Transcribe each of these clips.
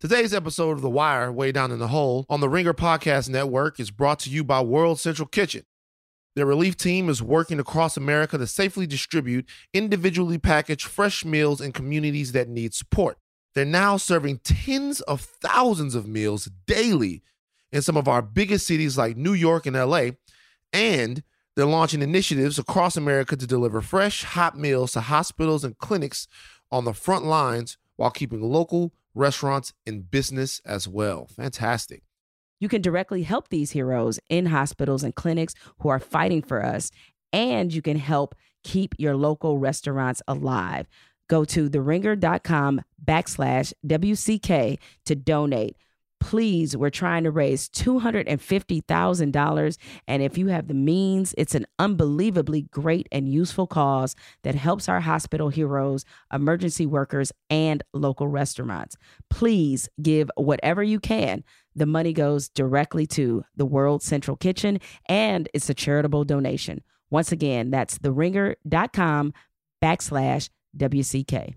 Today's episode of The Wire, Way Down in the Hole, on the Ringer Podcast Network is brought to you by World Central Kitchen. Their relief team is working across America to safely distribute individually packaged fresh meals in communities that need support. They're now serving tens of thousands of meals daily in some of our biggest cities like New York and LA, and they're launching initiatives across America to deliver fresh, hot meals to hospitals and clinics on the front lines while keeping local restaurants and business as well. Fantastic. You can directly help these heroes in hospitals and clinics who are fighting for us, and you can help keep your local restaurants alive. Go to theringer.com backslash WCK to donate. Please, we're trying to raise $250,000. And if you have the means, it's an unbelievably great and useful cause that helps our hospital heroes, emergency workers, and local restaurants. Please give whatever you can. The money goes directly to the World Central Kitchen and it's a charitable donation. Once again, that's theringer.com backslash WCK.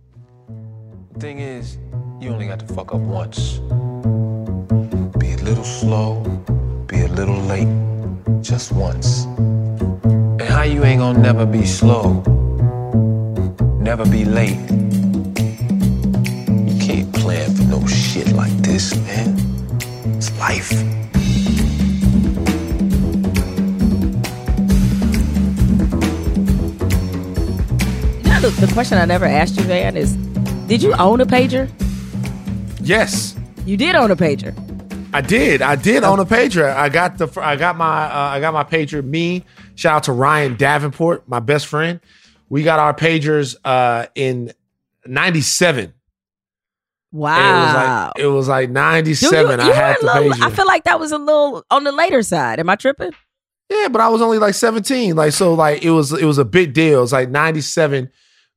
Thing is, you only got to fuck up once. Be a little slow, be a little late, just once. And how you ain't gonna never be slow, never be late. You can't plan for no shit like this, man. It's life. You the, the question I never asked you, Van, is did you own a pager? Yes, You did own a pager. I did. I did own a pager. I got the. I got my. Uh, I got my pager. Me. Shout out to Ryan Davenport, my best friend. We got our pagers uh, in '97. Wow. It was like it was like '97. you- I you had were the little- pager. I feel like that was a little on the later side. Am I tripping? Yeah, but I was only like 17. Like so like it was it was a big deal. It was like 97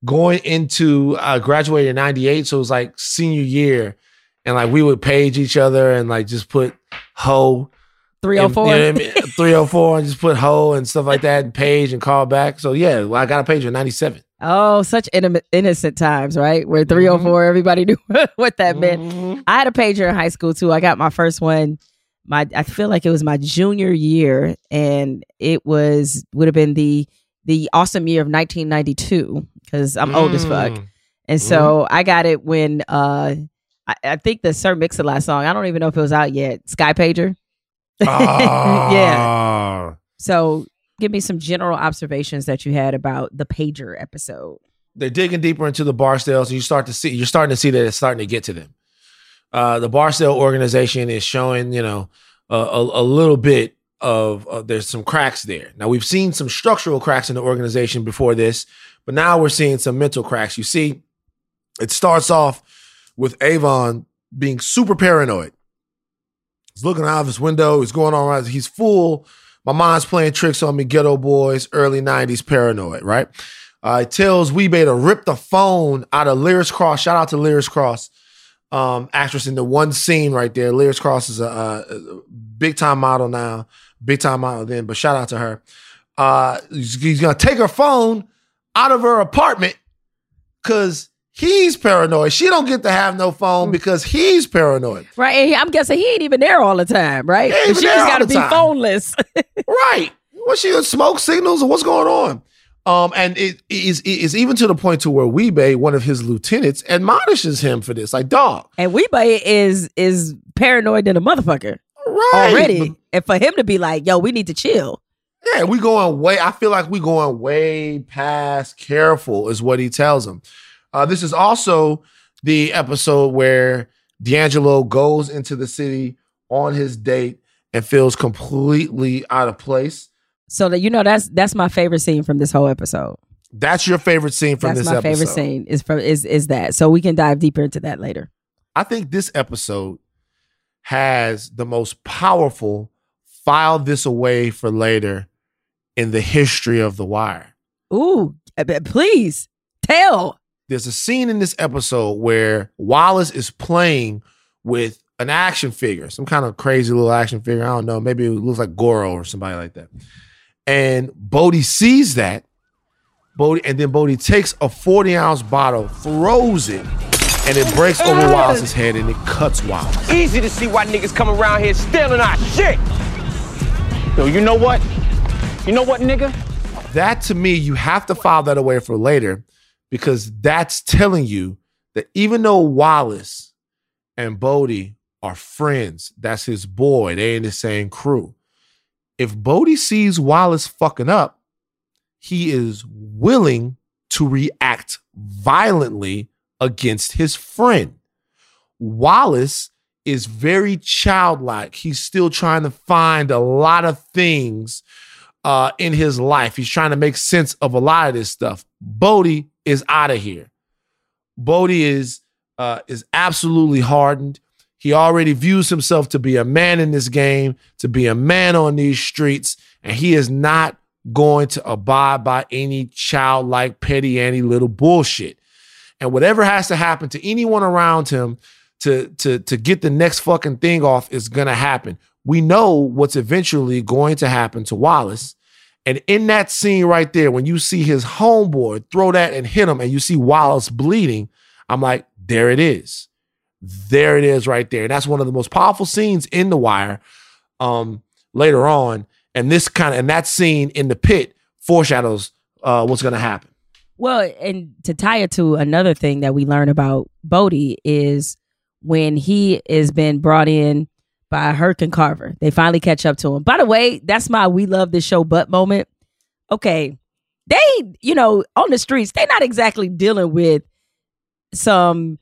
going into uh graduated in 98, so it was like senior year and like we would page each other and like just put ho Three oh and, four. you know I mean? 304 and just put ho and stuff like that and page and call back. So yeah, well, I got a page in 97. Oh, such inno- innocent times, right? Where 304, everybody knew what that meant. Mhm. I had a pager in high school too. I got my first one. My I feel like it was my junior year, and it was would have been the the awesome year of 1992 because I'm old as fuck, Mm. and so I got it when uh I, I think the Sir Mix-a-Lot song. I don't even know if it was out yet. Sky Pager. yeah. Ah. So give me some general observations that you had about the pager episode. they're digging deeper into the Barksdales, and you start to see you're starting to see that it's starting to get to them. Uh, the Barksdale organization is showing, you know, a, a, a little bit of, of there's some cracks there. Now we've seen some structural cracks in the organization before this, but now we're seeing some mental cracks. You see, it starts off with Avon being super paranoid. He's looking out of his window. He's going on around. He's full. My mind's playing tricks on me. Geto Boys, early '90s paranoid, right? Uh, tells Wee-Bey to rip the phone out of Lyris Cross. Shout out to Lyris Cross, um, actress in the one scene right there. Lyris Cross is a, a, a big time model now, big time model then, but shout out to her. Uh, he's, he's gonna take her phone out of her apartment because he's paranoid. She don't get to have no phone because he's paranoid. Right. And I'm guessing he ain't even there all the time, right? He ain't even she there just got to be time. phoneless. right. What she smoke signals or what's going on? Um, and it is it is even to the point to where Wee-Bey, one of his lieutenants, admonishes him for this. Like, dog, and Wee-Bey is is paranoid than a motherfucker right? already. But, and for him to be like, yo, we need to chill. yeah, we going way. I feel like we going way past careful, is what he tells him. Uh, this is also the episode where D'Angelo goes into the city on his date and feels completely out of place. So that you know that's that's my favorite scene from this whole episode. That's your favorite scene from that's this my episode. favorite scene is from is is that. So we can dive deeper into that later. I think this episode has the most powerful file this away for later in the history of The Wire. Ooh, uh, but please tell. There's a scene in this episode where Wallace is playing with an action figure, some kind of crazy little action figure. I don't know. Maybe it looks like Goro or somebody like that. And Bodie sees that. Bodie, and then Bodie takes a 40 ounce bottle, throws it and it breaks over Wallace's head and it cuts Wallace. Easy to see why niggas come around here stealing our shit. Yo, you know what? You know what, nigga? That to me, you have to file that away for later because that's telling you that even though Wallace and Bodie are friends, that's his boy, they in the same crew. If Bodie sees Wallace fucking up, he is willing to react violently against his friend. Wallace is very childlike. He's still trying to find a lot of things uh, in his life. He's trying to make sense of a lot of this stuff. Bodie is out of here. Bodie is uh, is absolutely hardened. He already views himself to be a man in this game, to be a man on these streets, and he is not going to abide by any childlike, petty, any little bullshit. And whatever has to happen to anyone around him to to to get the next fucking thing off is gonna happen. We know what's eventually going to happen to Wallace. And in that scene right there, when you see his homeboy throw that and hit him, and you see Wallace bleeding, I'm like, there it is. There it is right there. And that's one of the most powerful scenes in The Wire um, later on. And this kind of, and that scene in the pit foreshadows uh, what's going to happen. Well, and to tie it to another thing that we learn about Bodie is when he has been brought in by Herc and Carver. They finally catch up to him. By the way, that's my we love this show but moment. Okay. They, you know, on the streets, they're not exactly dealing with some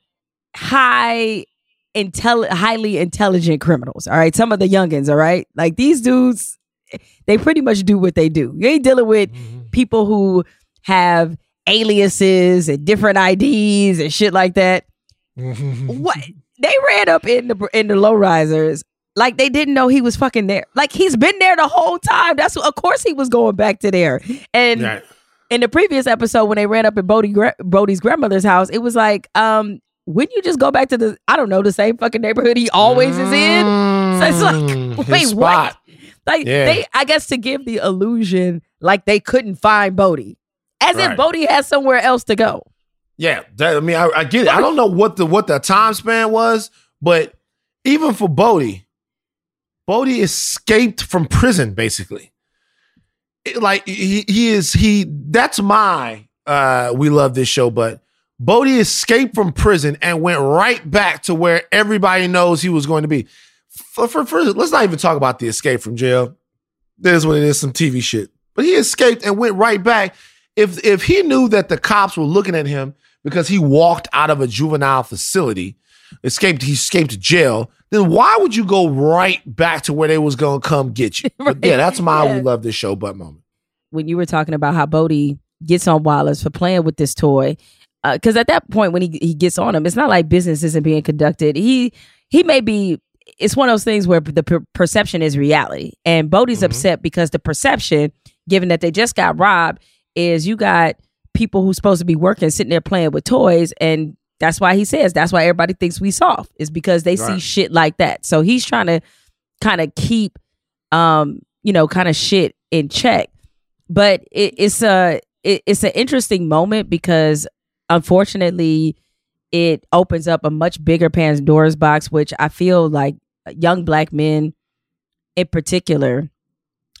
high intel highly intelligent criminals. All right. Some of the youngins, all right. Like these dudes, they pretty much do what they do. You ain't dealing with mm-hmm. people who have aliases and different IDs and shit like that. what they ran up in the in the low risers like they didn't know he was fucking there. Like he's been there the whole time. That's of course he was going back to there. And right. in the previous episode when they ran up at Bodie Bodie's grandmother's house, it was like, um, wouldn't you just go back to the I don't know the same fucking neighborhood he always is in? So it's like, mm, wait, what? Like yeah. they, I guess, to give the illusion like they couldn't find Bodie, as right. if Bodie has somewhere else to go. Yeah, that, I mean, I, I get it. I don't know what the what the time span was, but even for Bodie, Bodie escaped from prison, basically. It, like he, he is he. That's my uh, we love this show, but Bodie escaped from prison and went right back to where everybody knows he was going to be. For, for, for let's not even talk about the escape from jail. There's what it is, some TV shit. But he escaped and went right back. If if he knew that the cops were looking at him because he walked out of a juvenile facility, escaped, he escaped jail, then why would you go right back to where they was gonna come get you? right. yeah, that's my yeah. we love this show but moment. When you were talking about how Bodie gets on Wallace for playing with this toy, because uh, at that point when he he gets on him, it's not like business isn't being conducted. He he may be. It's one of those things where the per- perception is reality, and Bodie's mm-hmm. upset because the perception, given that they just got robbed, is you got people who's supposed to be working sitting there playing with toys and that's why he says that's why everybody thinks we soft is because they right. see shit like that. So he's trying to kind of keep, um, you know, kind of shit in check. But it, it's a it, it's an interesting moment because unfortunately it opens up a much bigger Pandora's box, which I feel like young black men in particular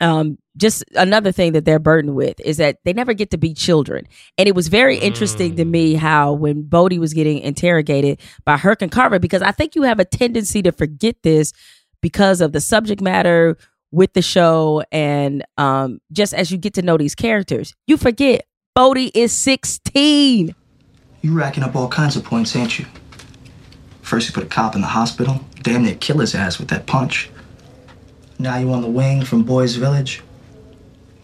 um, just another thing that they're burdened with is that they never get to be children. And it was very interesting to me mm. how when Bodie was getting interrogated by Herc and Carver, because I think you have a tendency to forget this because of the subject matter with the show and um, just as you get to know these characters, you forget Bodie is 16. You racking up all kinds of points, ain't you? First you put a cop in the hospital, damn near kill his ass with that punch. Now you on the wing from Boys Village?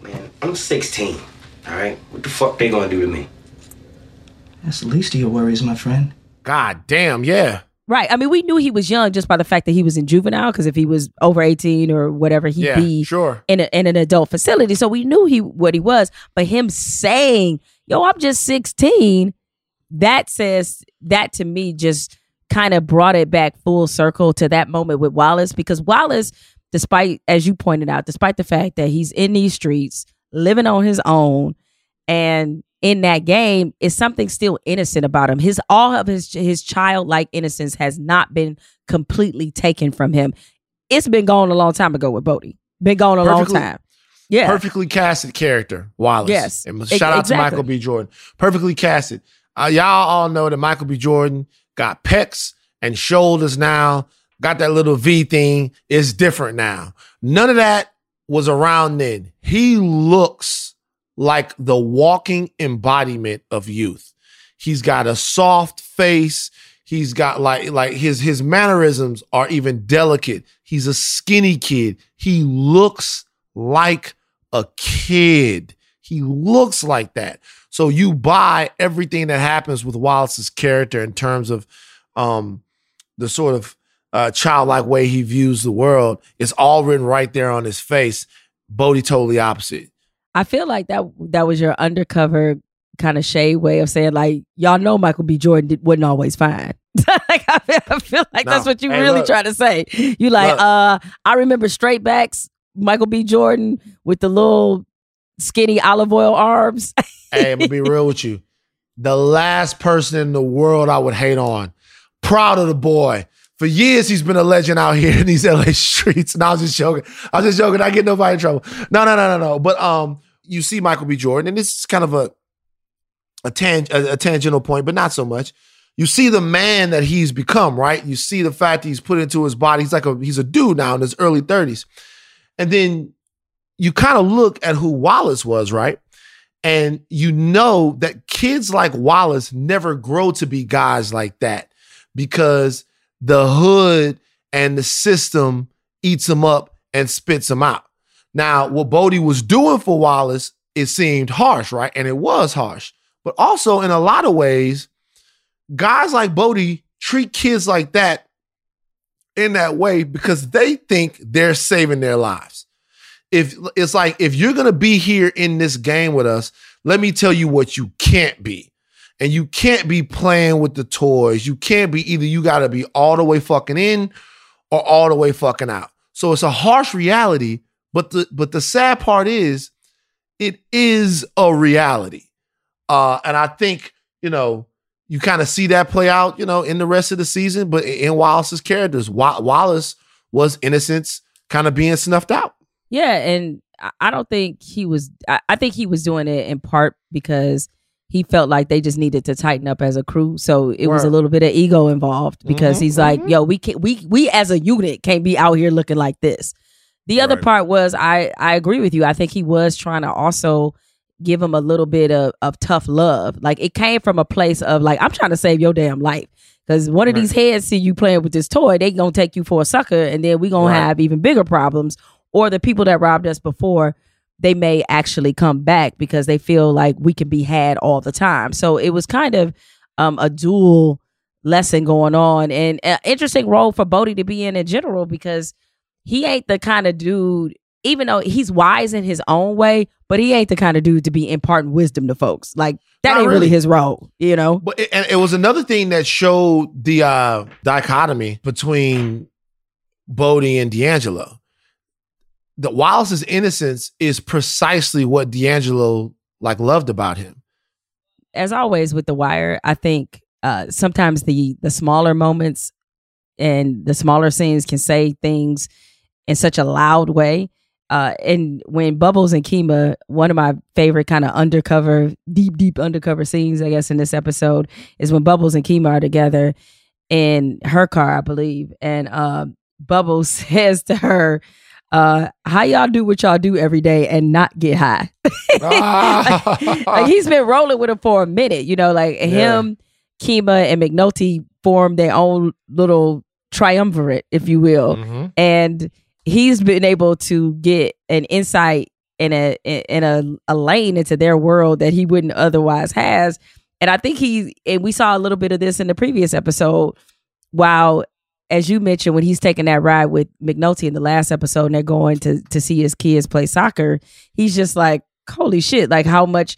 Man, I'm 16, all right? What the fuck they gonna do to me? That's the least of your worries, my friend. God damn, yeah. Right. I mean, we knew he was young just by the fact that he was in juvenile, because if he was over 18 or whatever, he'd yeah, be sure. in, a, in an adult facility. So we knew he what he was. But him saying, yo, I'm just 16, that says, that to me just kind of brought it back full circle to that moment with Wallace, because Wallace despite, as you pointed out, despite the fact that he's in these streets, living on his own, and in that game is something still innocent about him. His all of his his childlike innocence has not been completely taken from him. It's been gone a long time ago with Bodie. Been gone a Perfectly- long time. Yeah. Perfectly casted character, Wallace. Yes. And shout out exactly. to Michael B. Jordan. Perfectly casted. Uh, y'all all know that Michael B. Jordan got pecs and shoulders now, got that little V thing. It's different now. None of that was around then. He looks like the walking embodiment of youth. He's got a soft face. He's got like like his his mannerisms are even delicate. He's a skinny kid. He looks like a kid. He looks like that. So you buy everything that happens with Wallace's character in terms of um the sort of uh childlike way he views the world. It's all written right there on his face. Bodie totally opposite. I feel like that that was your undercover kind of shade way of saying like y'all know Michael B. Jordan did, wasn't always fine. like, I, feel, I feel like No. that's what you Hey, really look. trying to say. You like Look. uh I remember straight backs Michael B. Jordan with the little skinny olive oil arms. hey, I'm gonna be real with you. The last person in the world I would hate on. Proud of the boy. For years, he's been a legend out here in these LA streets. And I was just joking. I was just joking. I get nobody in trouble. No, no, no, no, no. But um, you see Michael B. Jordan, and this is kind of a a, tang- a, a tangential point, but not so much. You see the man that he's become, right? You see the fact he's put into his body. He's like a he's a dude now in his early 30s. And then you kind of look at who Wallace was, right? And you know that kids like Wallace never grow to be guys like that because the hood and the system eats them up and spits them out. Now, what Bodie was doing for Wallace, it seemed harsh, right? And it was harsh. But also, in a lot of ways, guys like Bodie treat kids like that in that way because they think they're saving their lives if it's like if you're gonna be here in this game with us, let me tell you what you can't be. And you can't be playing with the toys. You can't be either you gotta be all the way fucking in or all the way fucking out. So it's a harsh reality, but the but the sad part is it is a reality. Uh and I think, you know, you kind of see that play out, you know, in the rest of the season, but in Wallace's characters, Wallace was innocence kind of being snuffed out. Yeah, and I- don't think he was. I think he was doing it in part because he felt like they just needed to tighten up as a crew. So it was a little bit of ego involved because Mhm, he's like, "Yo, we can we we as a unit can't be out here looking like this." The other Right. part was I I agree with you. I think he was trying to also give him a little bit of of tough love. Like it came from a place of like I'm trying to save your damn life. Because one of Right. these heads see you playing with this toy, they gonna take you for a sucker, and then we gonna Right. have even bigger problems. Or the people that robbed us before, they may actually come back because they feel like we can be had all the time. So it was kind of um, a dual lesson going on, and an interesting role for Bodie to be in in general because he ain't the kind of dude. Even though he's wise in his own way, but he ain't the kind of dude to be imparting wisdom to folks. Like that Not ain't really really. his role, you know. But it, and it was another thing that showed the uh, dichotomy between Bodie and D'Angelo. The Wallace's innocence is precisely what D'Angelo like loved about him. as always with the wire i think uh sometimes the the smaller moments and the smaller scenes can say things in such a loud way uh and when bubbles and kima one of my favorite kind of undercover deep deep undercover scenes i guess in this episode is when bubbles and kima are together in her car i believe and um bubbles says to her uh how y'all do what y'all do every day and not get high like, like he's been rolling with him for a minute, you know, like him, Kima, and McNulty formed their own little triumvirate, if you will. Mhm. And he's been able to get an insight in a in a, a lane into their world that he wouldn't otherwise has. And I think he and we saw a little bit of this in the previous episode. While as you mentioned, when he's taking that ride with McNulty in the last episode and they're going to to see his kids play soccer, he's just like, holy shit, like how much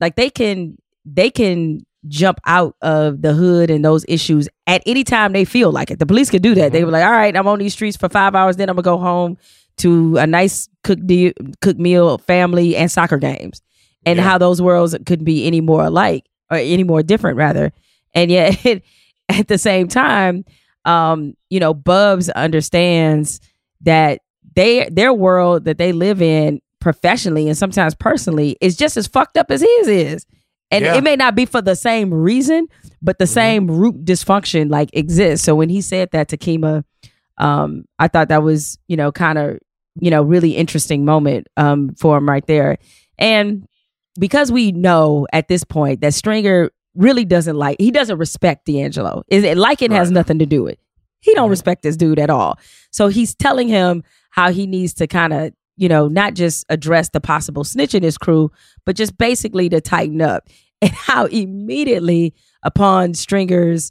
like they can they can jump out of the hood and those issues at any time they feel like it. The police could do that. They mm-hmm. were like, all right, I'm on these streets for five hours, then I'm gonna go home to a nice cook deal, cook meal, family, and soccer games. and Yeah. how those worlds could be any more alike or any more different rather. And yet at the same time, um, you know, Bubs understands that they their world that they live in professionally and sometimes personally is just as fucked up as his is. And Yeah. it may not be for the same reason, but the same root dysfunction like exists. So when he said that to Kima, um, I thought that was, you know, kind of, you know, really interesting moment um for him right there. And because we know at this point that Stringer really doesn't like he doesn't respect D'Angelo. Is it like it has nothing to do with. He don't respect this dude at all. So he's telling him how he needs to kind of, you know, not just address the possible snitch in his crew, but just basically to tighten up. And how immediately upon Stringer's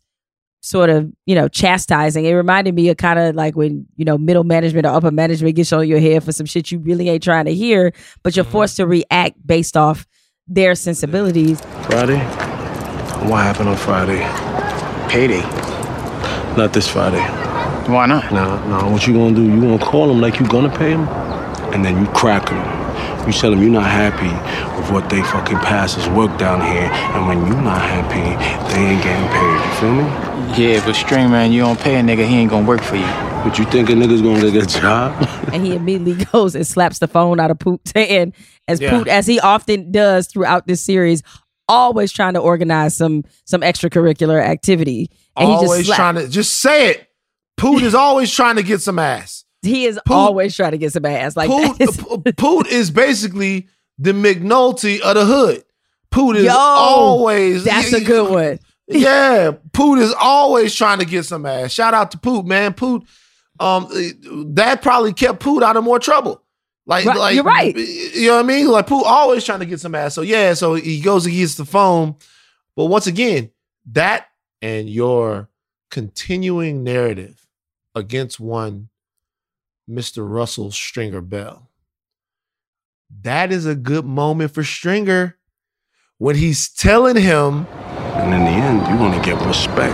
sort of, you know, chastising, it reminded me of kind of like when, you know, middle management or upper management gets on your head for some shit you really ain't trying to hear, but you're mm-hmm. forced to react based off their sensibilities. Friday? What happened on Friday? Payday. Not this Friday. Why not? No, no. What you gonna do? You gonna call him like you gonna pay him, and then you crack him. You tell him you're not happy with what they fucking passes work down here, and when you not happy, they ain't getting paid. You feel me? Yeah, but string man, you don't pay a nigga, he ain't gonna work for you. But you think a nigga's gonna get a job? and he immediately goes and slaps the phone out of Poot's hand, as Yeah. Poot, as he often does throughout this series, always trying to organize some some extracurricular activity. And he always trying to just say it. Poot is always trying to get some ass. he is Poot- always trying to get some ass. Like Poot, is- Poot is basically the McNulty of the hood. Poot is Yo, always that's a good one. Yeah, Poot is always trying to get some ass. Shout out to Poot, man. Poot, um, that probably kept Poot out of more trouble. Like, Right, like you're right. You know what I mean? Like Poot always trying to get some ass. So yeah, so he goes and gets the phone. But once again, that and your continuing narrative against one Mr. Russell Stringer Bell. That is a good moment for Stringer when he's telling him and in the end, you want to get respect.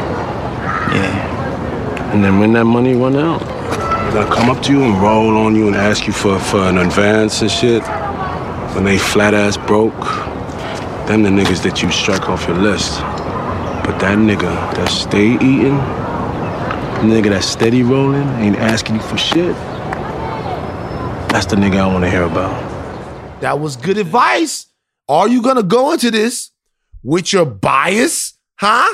Yeah. And then when that money run out, they're gonna come up to you and roll on you and ask you for, for an advance and shit. When they flat ass broke, them the niggas that you strike off your list. But that nigga that stay eating, the nigga that steady rolling, ain't asking you for shit. That's the nigga I wanna hear about. That was good advice. Are you gonna go into this with your bias, huh?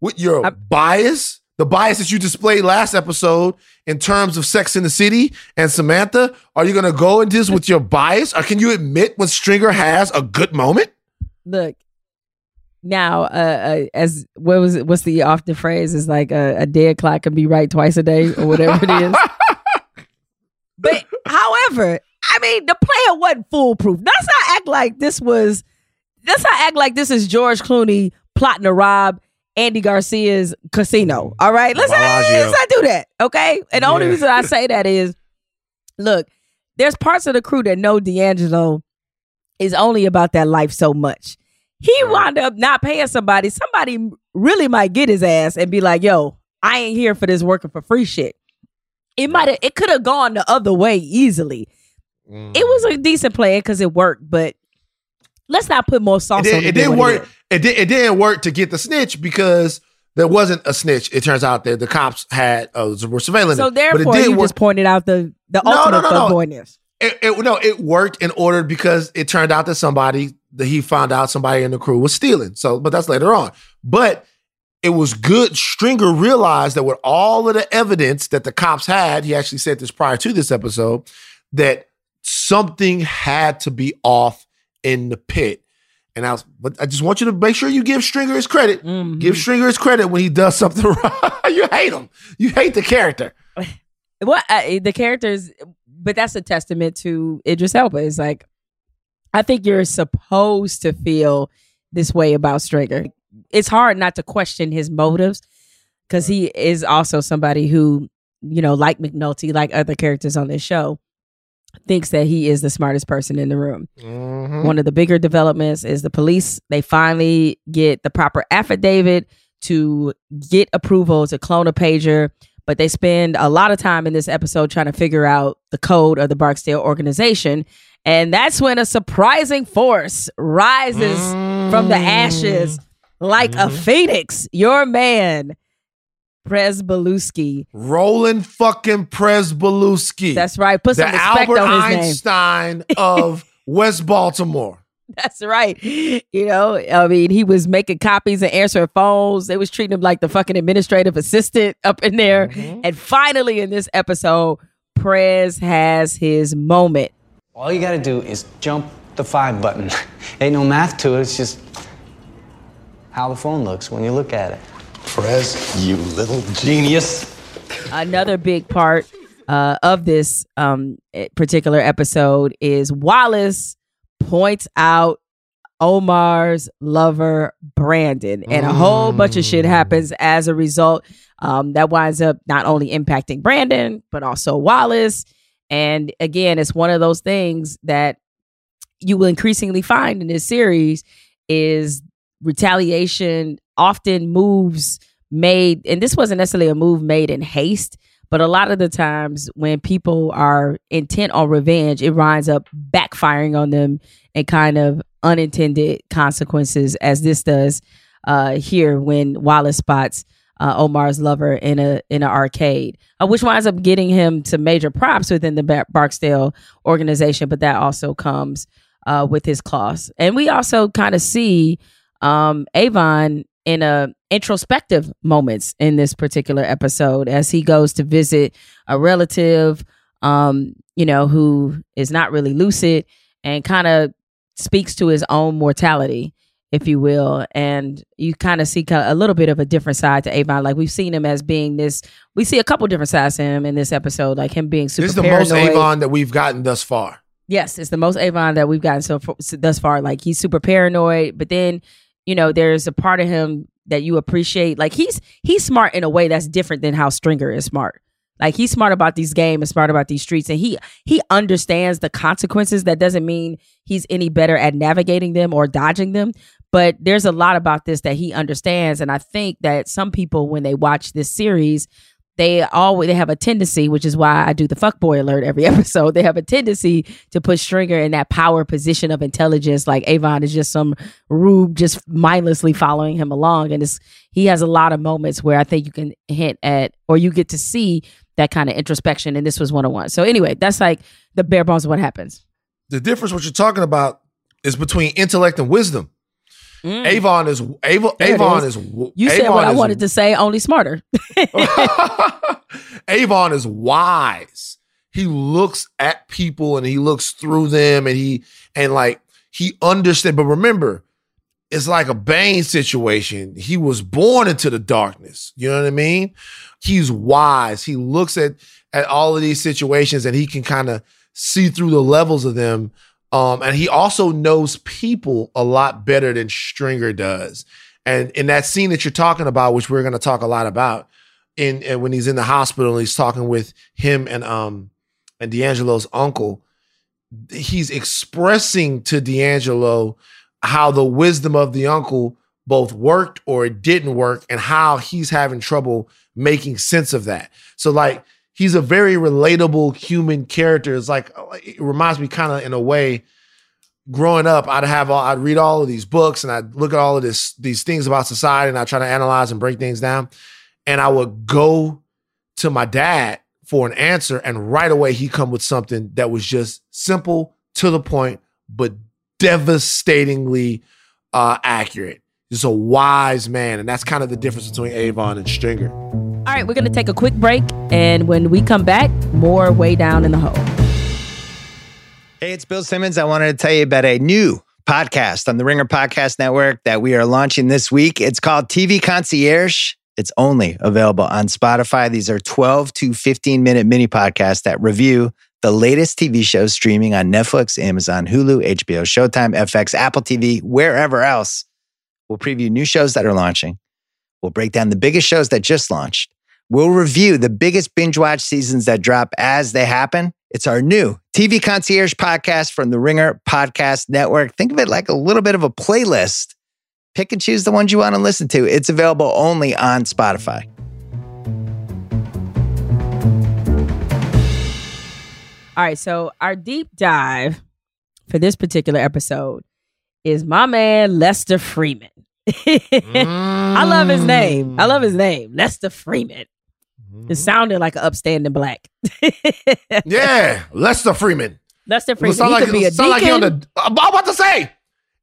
With your I'm- bias, the bias that you displayed last episode in terms of Sex in the City and Samantha? Are you gonna go into this with your bias, or can you admit when Stringer has a good moment? Look, now, uh, uh, as what was it? What's the often phrase? Is like a, a dead clock can be right twice a day or whatever it is. but however, I mean, the player wasn't foolproof. Let's not act like this was. Let's not act like this is George Clooney plotting to rob Andy Garcia's casino. All right, let's, not, let's not do that. Okay, and the only Yeah. reason I say that is, look, there's parts of the crew that know D'Angelo is only about that life so much. He wound up not paying somebody. Somebody really might get his ass and be like, "Yo, I ain't here for this working for free shit." It might have. It could have gone the other way easily. Mm. It was a decent plan because it worked, but let's not put more sauce It, on did, it. it than didn't work. It, did, it didn't work to get the snitch because there wasn't a snitch. It turns out that the cops had uh, were surveilling So it therefore, did you work. just pointed out the the No, no, ultimate no, no. It, it, no, it worked in order because it turned out that somebody that he found out somebody in the crew was stealing. So, but that's later on. But it was good. Stringer realized that with all of the evidence that the cops had, he actually said this prior to this episode, that something had to be off in the pit. And I was, but I just want you to make sure you give Stringer his credit. Mhm. Give Stringer his credit when he does something wrong. you hate him. You hate the character. what uh, the characters but that's a testament to idris elba it's like i think you're supposed to feel this way about stringer it's hard not to question his motives because he is also somebody who you know like mcnulty like other characters on this show thinks that he is the smartest person in the room. Mm-hmm. One of the bigger developments is the police they finally get the proper affidavit to get approval to clone a pager but they spend a lot of time in this episode trying to figure out the code of the barksdale organization And that's when a surprising force rises from the mm. ashes like a mm-hmm. phoenix. Your man, Prez Belusky. Roland fucking Pryzbylewski. That's right. Put the some respect Albert on his name. Einstein of West Baltimore. That's right. You know, I mean, he was making copies and answering phones. They was treating him like the fucking administrative assistant up in there. Mm-hmm. And finally, in this episode, Prez has his moment. All you gotta do is jump the five button. Ain't no math to it, it's just how the phone looks when you look at it. Prez, you little genius. Another big part uh, of this um, eh, particular episode is Wallace points out Omar's lover, Brandon, and a whole bunch of shit happens as a result. Um, that winds up not only impacting Brandon, but also Wallace. And again, it's one of those things that you will increasingly find in this series is retaliation often moves made and this wasn't necessarily a move made in haste but a lot of the times when people are intent on revenge it winds up backfiring on them and kind of unintended consequences as this does uh here when wallace spots uh, Omar's lover in a in an arcade, uh, which winds up getting him to major props within the Bar- Barksdale organization. But that also comes uh, with his claws, and we also kind of see um, Avon in a introspective moments in this particular episode as he goes to visit a relative, um, you know, who is not really lucid and kind of speaks to his own mortality if you will. And you kind of see a little bit of a different side to Avon. Like we've seen him as being this, we see a couple different sides to him in this episode, like him being super This is the paranoid. most Avon that we've gotten thus far. Yes, it's the most Avon that we've gotten so, so thus far. Like he's super paranoid, but then you know there's a part of him that you appreciate. Like he's he's smart in a way that's different than how Stringer is smart. Like he's smart about these games and smart about these streets, and he he understands the consequences. That doesn't mean he's any better at navigating them or dodging them. But there's a lot about this that he understands, and I think that some people, when they watch this series, they always they have a tendency, which is why I do the fuckboy alert every episode. They have a tendency to put Stringer in that power position of intelligence, like Avon is just some rube just mindlessly following him along. And it's he has a lot of moments where I think you can hint at or you get to see that kind of introspection. And this was one on one. So anyway, that's like the bare bones of what happens. The difference, what you're talking about, is between intellect and wisdom. Mm. Avon is Avon. There Avon is. is. You said what I wanted to say, only smarter. Avon is wise. He looks at people and he looks through them and he and like he understands. But remember, it's like a Bane situation. He was born into the darkness. You know what I mean? He's wise. He looks at at all of these situations and he can kind of see through the levels of them. Um, and he also knows people a lot better than Stringer does. And in that scene that you're talking about, which we're going to talk a lot about, in, and when he's in the hospital, and he's talking with him and um and D'Angelo's uncle. He's expressing to D'Angelo how the wisdom of the uncle both worked or it didn't work, and how he's having trouble making sense of that. So, like, he's a very relatable human character. It's like it reminds me kind of in a way growing up, I'd have all, I'd read all of these books and I'd look at all of this these things about society and I try to analyze and break things down. And I would go to my dad for an answer, and right away he'd come with something that was just simple to the point, but devastatingly uh, accurate. He's a wise man, and that's kind of the difference between Avon and Stringer. All right, we're going to take a quick break. And when we come back, more way down in the hole. Hey, it's Bill Simmons. I wanted to tell you about a new podcast on the Ringer Podcast Network that we are launching this week. It's called TV Concierge. It's only available on Spotify. These are 12 to 15 minute mini podcasts that review the latest TV shows streaming on Netflix, Amazon, Hulu, HBO, Showtime, FX, Apple TV, wherever else. We'll preview new shows that are launching. We'll break down the biggest shows that just launched. We'll review the biggest binge watch seasons that drop as they happen. It's our new TV Concierge podcast from the Ringer Podcast Network. Think of it like a little bit of a playlist. Pick and choose the ones you want to listen to. It's available only on Spotify. All right, so our deep dive for this particular episode is my man Lester Freeman. I love his name. I love his name, Lester Freeman. It sounded like an upstanding black. Yeah, Lester Freeman. Lester It Freeman. sound he like, could be a it sound like he on the. I'm about to say.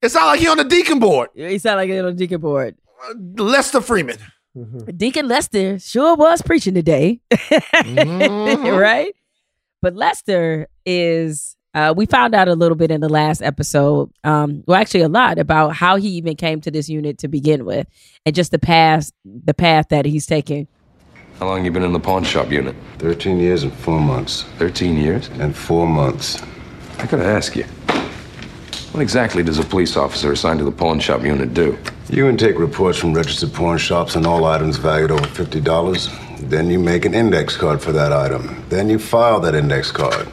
It sounds like he on the deacon board. he sounded like he on the deacon board. Lester Freeman. Deacon Lester sure was preaching today, Mhm. right? But Lester is. Uh, we found out a little bit in the last episode. Um, well, actually, a lot about how he even came to this unit to begin with, and just the path, the path that he's taken. How long you been in the pawn shop unit? 13 years and four months. 13 years? And four months. I gotta ask you. What exactly does a police officer assigned to the pawn shop unit do? You intake reports from registered pawn shops on all items valued over $50. Then you make an index card for that item. Then you file that index card.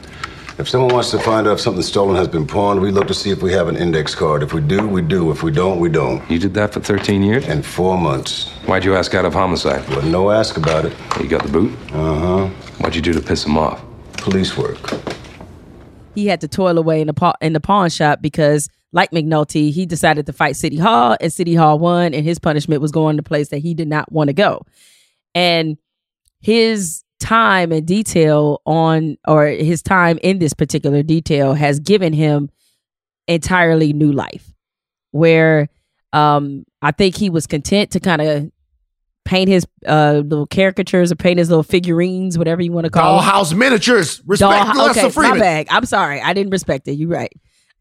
If someone wants to find out if something stolen has been pawned, we look to see if we have an index card. If we do, we do. If we don't, we don't. You did that for 13 years? And four months. Why'd you ask out of homicide? Wasn't no ask about it. You got the boot? Uh huh. What'd you do to piss him off? Police work. he had to toil away in the pawn, in the pawn shop because, like McNulty, he decided to fight City Hall, and City Hall won, and his punishment was going to place that he did not want to go. And his time and detail on, or his time in this particular detail, has given him entirely new life, where um, I think he was content to kind of paint his uh, little caricatures or paint his little figurines, whatever you want to call. Dollhouse miniatures. Respect Doll- Lester okay, Freeman. My bag. I'm sorry. I didn't respect it. You're right.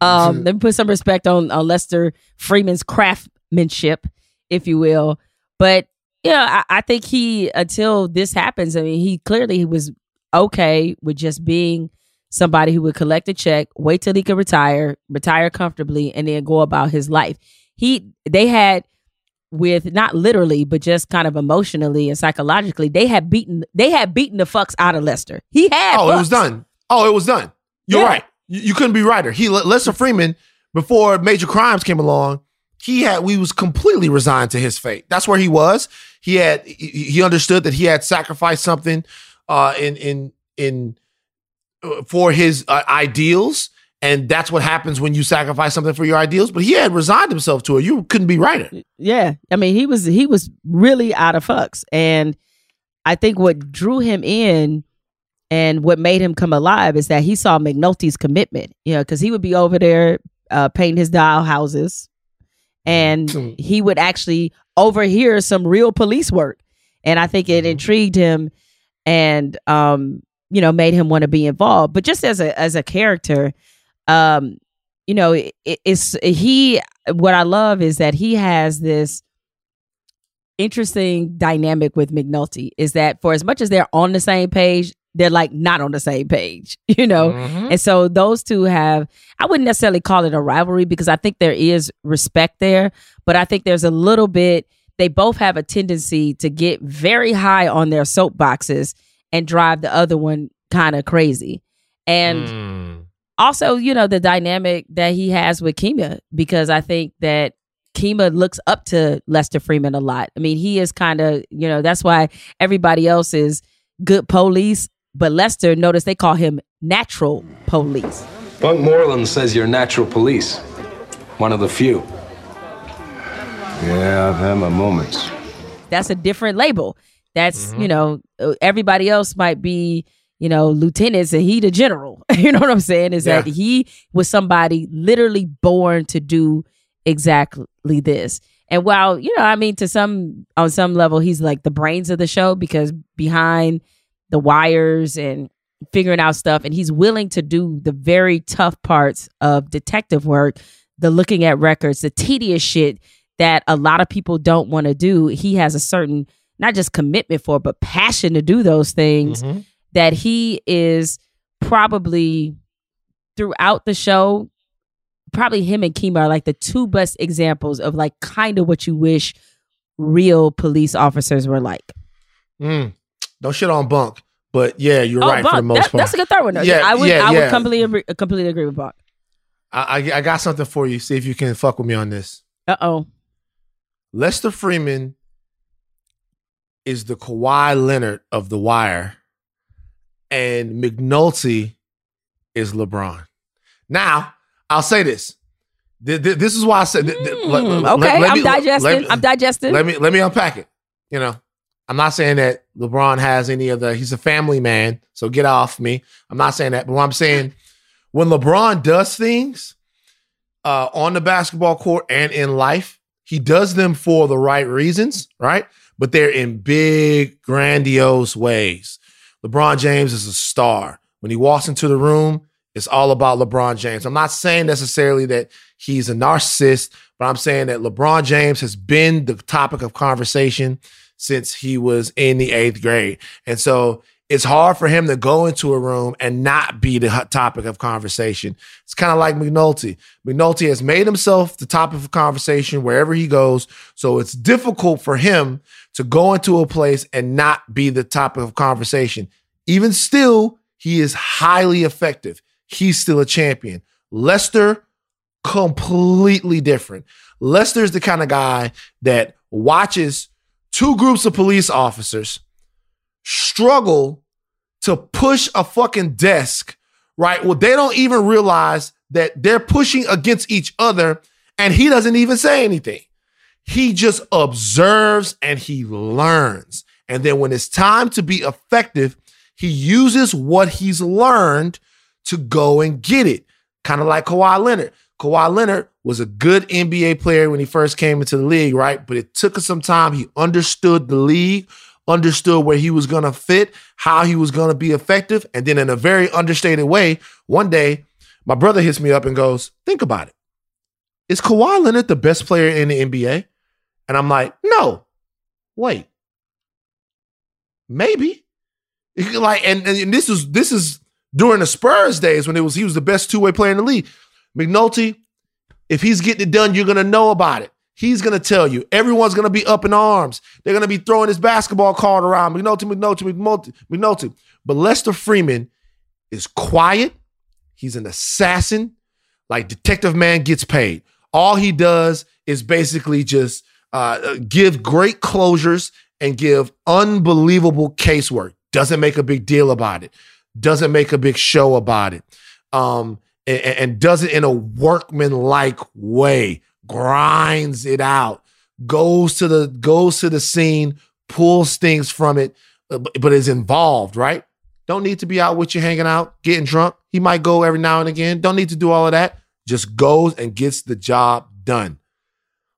Um, let me put some respect on, on Lester Freeman's craftsmanship, if you will. But yeah, I, I think he until this happens, I mean, he clearly he was okay with just being somebody who would collect a check, wait till he could retire, retire comfortably, and then go about his life. He they had with not literally, but just kind of emotionally and psychologically, they had beaten they had beaten the fucks out of Lester. He had Oh, it was done. Oh, it was done. You're Yeah. right. You, you couldn't be righter. He Lester Freeman before major crimes came along. He had we was completely resigned to his fate. That's where he was. He had he, understood that he had sacrificed something uh, in in in uh, for his uh, ideals, and that's what happens when you sacrifice something for your ideals. But he had resigned himself to it. You couldn't be righter. Yeah, I mean, he was he was really out of fucks, and I think what drew him in and what made him come alive is that he saw McNulty's commitment. You know, because he would be over there uh, painting his dial houses, and he would actually overhear some real police work, and I think it intrigued him, and um, you know, made him want to be involved. But just as a as a character, um, you know, it, it's he. What I love is that he has this interesting dynamic with McNulty. Is that for as much as they're on the same page, they're like not on the same page, you know. Mm-hmm. And so those two have. I wouldn't necessarily call it a rivalry because I think there is respect there, but I think there's a little bit. They both have a tendency to get very high on their soapboxes and drive the other one kind of crazy. And mm. also, you know, the dynamic that he has with Kima, because I think that Kima looks up to Lester Freeman a lot. I mean, he is kind of, you know, that's why everybody else is good police, but Lester, notice they call him natural police. Bunk Moreland says you're natural police. One of the few. Yeah, I've had my moments. That's a different label. That's, mm-hmm. you know, everybody else might be, you know, lieutenants and he the general. you know what I'm saying? Is that he was somebody literally born to do exactly this. And while, you know, I mean, to some, on some level, he's like the brains of the show because behind the wires and figuring out stuff, and he's willing to do the very tough parts of detective work, the looking at records, the tedious shit that a lot of people don't want to do. He has a certain, not just commitment for, but passion to do those things that he is probably throughout the show probably him and Kima are like the two best examples of like kind of what you wish real police officers were like. Mm. Don't shit on Bunk, but yeah, you're Oh, right for the most that- part. That's a good third one. though. Yeah, I would yeah, I would yeah. completely agree, completely agree with Buck. I, I I got something for you. See if you can fuck with me on this. Uh oh. Lester Freeman is the Kawhi Leonard of The Wire, and McNulty is LeBron. Now, I'll say this. Th- th- This is why I said. let- Mm, let- okay, let I'm me- digesting. let- I'm digesting. Let me let me unpack it. You know, I'm not saying that LeBron has any of the. He's a family man, so get off me. I'm not saying that, but what I'm saying, when LeBron does things uh, on the basketball court and in life, he does them for the right reasons, right? But they're in big, grandiose ways. LeBron James is a star. When he walks into the room, it's all about LeBron James. I'm not saying necessarily that he's a narcissist, but I'm saying that LeBron James has been the topic of conversation since he was in the eighth grade. And so it's hard for him to go into a room and not be the topic of conversation. It's kind of like McNulty. McNulty has made himself the topic of conversation wherever he goes. So it's difficult for him to go into a place and not be the topic of conversation. Even still, he is highly effective. He's still a champion. Lester, completely different. Lester is the kind of guy that watches two groups of police officers struggle to push a fucking desk, right? Well, they don't even realize that they're pushing against each other and he doesn't even say anything. He just observes and he learns. And then when it's time to be effective, he uses what he's learned to go and get it. Kind of like Kawhi Leonard. Kawhi Leonard was a good NBA player when he first came into the league, right? But it took him some time. He understood the league, understood where he was going to fit, how he was going to be effective. And then, in a very understated way, one day, my brother hits me up and goes, Think about it. Is Kawhi Leonard the best player in the NBA? And I'm like, No. Wait. Maybe. Like, and, and this is this is during the Spurs days when it was he was the best two way player in the league. McNulty, if he's getting it done, you're gonna know about it. He's gonna tell you. Everyone's gonna be up in arms. They're gonna be throwing his basketball card around. McNulty, McNulty, McNulty, McNulty. But Lester Freamon is quiet. He's an assassin. Like Detective Man gets paid. All he does is basically just uh, give great closures and give unbelievable casework. Doesn't make a big deal about it. Doesn't make a big show about it. Um, and, and does it in a workman-like way. Grinds it out. Goes to the goes to the scene. Pulls things from it, uh, but, but is involved. Right. Don't need to be out with you hanging out, getting drunk. He might go every now and again. Don't need to do all of that. Just goes and gets the job done.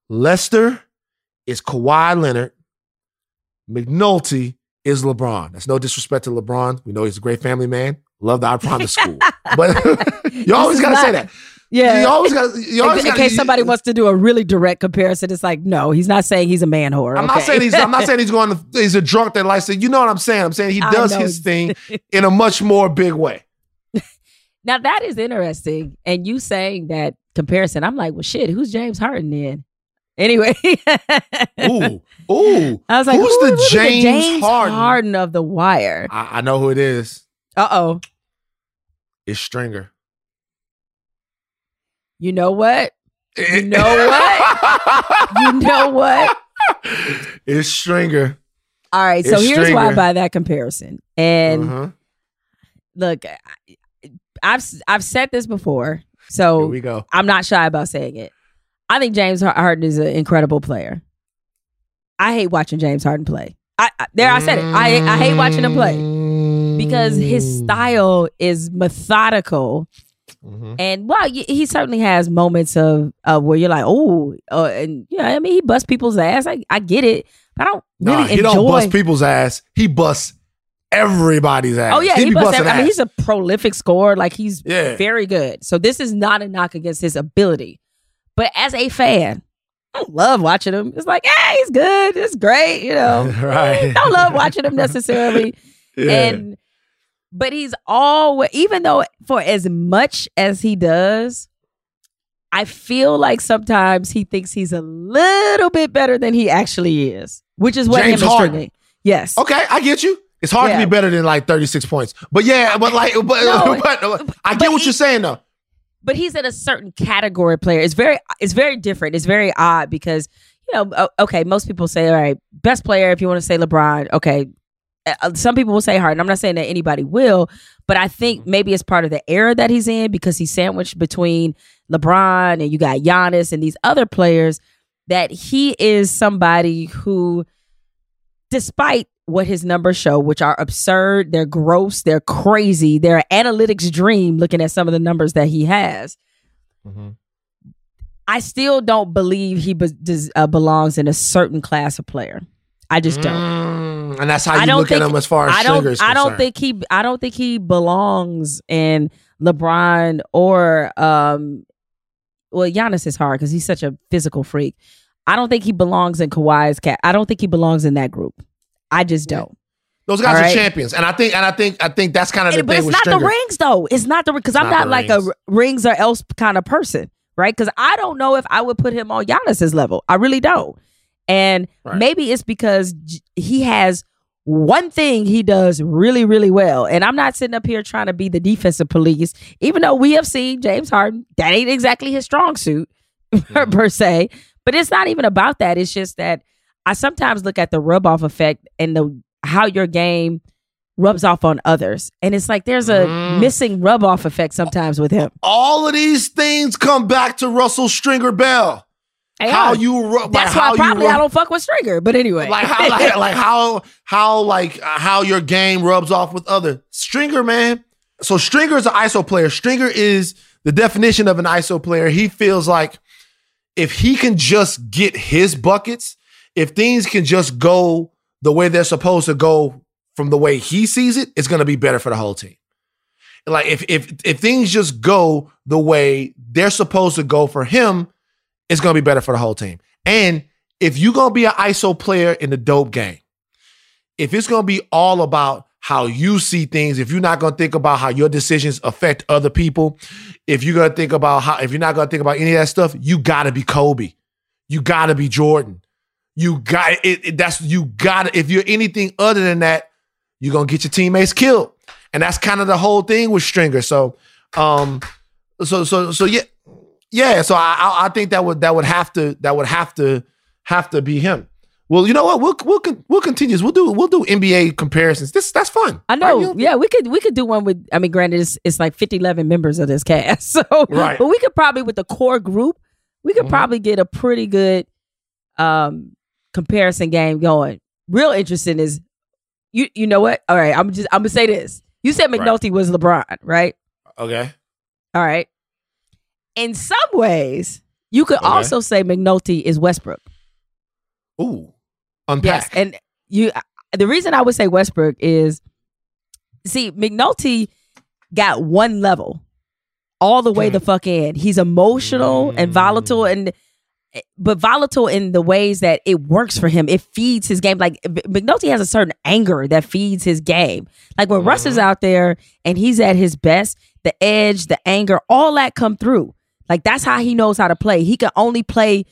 Lester is Kawhi Leonard. McNulty is LeBron. That's no disrespect to LeBron. We know he's a great family man. Love the I Promise School. But you always got to say that. Yeah. You always got you In- always in, got case somebody wants to do a really direct comparison, it's like, no, he's not saying he's a man whore. I'm not saying he's I'm not saying he's going to he's a drunk that likes to you know what I'm saying. I'm saying he does his thing in a much more big way. Now that is interesting. And you saying that comparison, I'm like, well, shit, who's James Harden then? Anyway, Ooh, ooh. I was like, who's who- the who's James, Harden? of the Wire? I, I know who it is. Uh oh. It's Stringer. You know what? You know what? you know what? It's Stringer. All right. So It's here's why I buy that comparison. And Uh-huh. look, I- I've I've said this before, so Here we go. I'm not shy about saying it. I think James Harden is an incredible player. I hate watching James Harden play. I, I there I said it. I I hate watching him play because his style is methodical. Mm-hmm. And well, he certainly has moments of of where you're like, oh, uh, and yeah, I mean, he busts people's ass. I, I get it, but I don't Nah, really he enjoy. don't bust people's ass. He busts everybody's ass. Oh yeah, he, he, busts. every- I mean, he's a prolific scorer. Like he's Yeah. very good. So this is not a knock against his ability, but as a fan, I love watching him. It's like, hey, he's good. It's great. You know, Right. Don't love watching him necessarily. Yeah. And but he's always even though for as much as he does, I feel like sometimes he thinks he's a little bit better than he actually is, which is what James Harden. Yes. Okay, I get you. It's hard Yeah. to be better than like 36 points. But yeah, but like but, No, but, I get what you're saying though. but he's in a certain category player. It's very it's very different. It's very odd because you know okay, most people say all right, best player if you want to say LeBron, okay, some people will say Harden. I'm not saying that anybody will, but I think maybe it's part of the era that he's in because he's sandwiched between LeBron and you got Giannis and these other players that he is somebody who, despite what his numbers show, which are absurd, they're gross, they're crazy, they're analytics dream looking at some of the numbers that he has. I still don't believe he be- does, uh, belongs in a certain class of player. I just don't. Mm, and that's how I you don't look at think- him as far as I don't. Is I don't concerned. think he. I don't think he belongs in LeBron or um. Well, Giannis is hard because he's such a physical freak. I don't think he belongs in Kawhi's cat. I don't think he belongs in that group. I just don't. Those guys All are right? champions, and I think, and I think, I think that's kind of the And- but thing it's not Stringer. the rings though. It's not the because I'm not not, like rings. a rings or else kind of person, right? Because I don't know if I would put him on Giannis's level. I really don't. And Right. maybe it's because he has one thing he does really, really well. And I'm not sitting up here trying to be the defensive police, even though we have seen James Harden. That ain't exactly his strong suit Mm-hmm. per se. But it's not even about that. It's just that I sometimes look at the rub off effect and the how your game rubs off on others. And it's like there's a Mm. missing rub off effect sometimes with him. All of these things come back to Russell Stringer Bell. How you rub, That's like why how probably you I don't fuck with Stringer. But anyway. like how like, like how how like how your game rubs off with other Stringer man. So Stringer is an ISO player. Stringer is the definition of an ISO player. He feels like if he can just get his buckets, if things can just go the way they're supposed to go from the way he sees it, it's going to be better for the whole team. Like if if if things just go the way they're supposed to go for him, it's to be better for the whole team. And if you're to be an ISO player in the dope game, if it's to be all about how you see things, if you're not to think about how your decisions affect other people, if you're to think about how, if you're not to think about any of that stuff, you got to be Kobe. You got to be Jordan. You got it, it- That's, you got to, if you're anything other than that, you're to get your teammates killed. And that's kind of the whole thing with Stringer. So, um, so, so, so yeah, yeah. So I, I, I think that would, that would have to, that would have to, have to be him. Well, you know what? We'll we'll we'll continue. We'll do we'll do NBA comparisons. This that's fun. I know. Yeah, we could we could do one with I mean, granted it's, it's like 50, 11 members of this cast. So Right. but we could probably with the core group, we could probably get a pretty good um comparison game going. Real interesting is you you know what? All right, I'm just I'm gonna say this. You said Right. McNulty was LeBron, right? Okay. All right. In some ways, you could Okay. also say McNulty is Westbrook. Ooh. Unpack. Yes, and you. The reason I would say Westbrook is, see, McNulty got one level, all the way Hmm. the fuck in. He's emotional and volatile, and but volatile in the ways that it works for him. It feeds his game. Like McNulty has a certain anger that feeds his game. Like when Russ Mm-hmm. is out there and he's at his best, the edge, the anger, all that come through. Like that's how he knows how to play. He can only play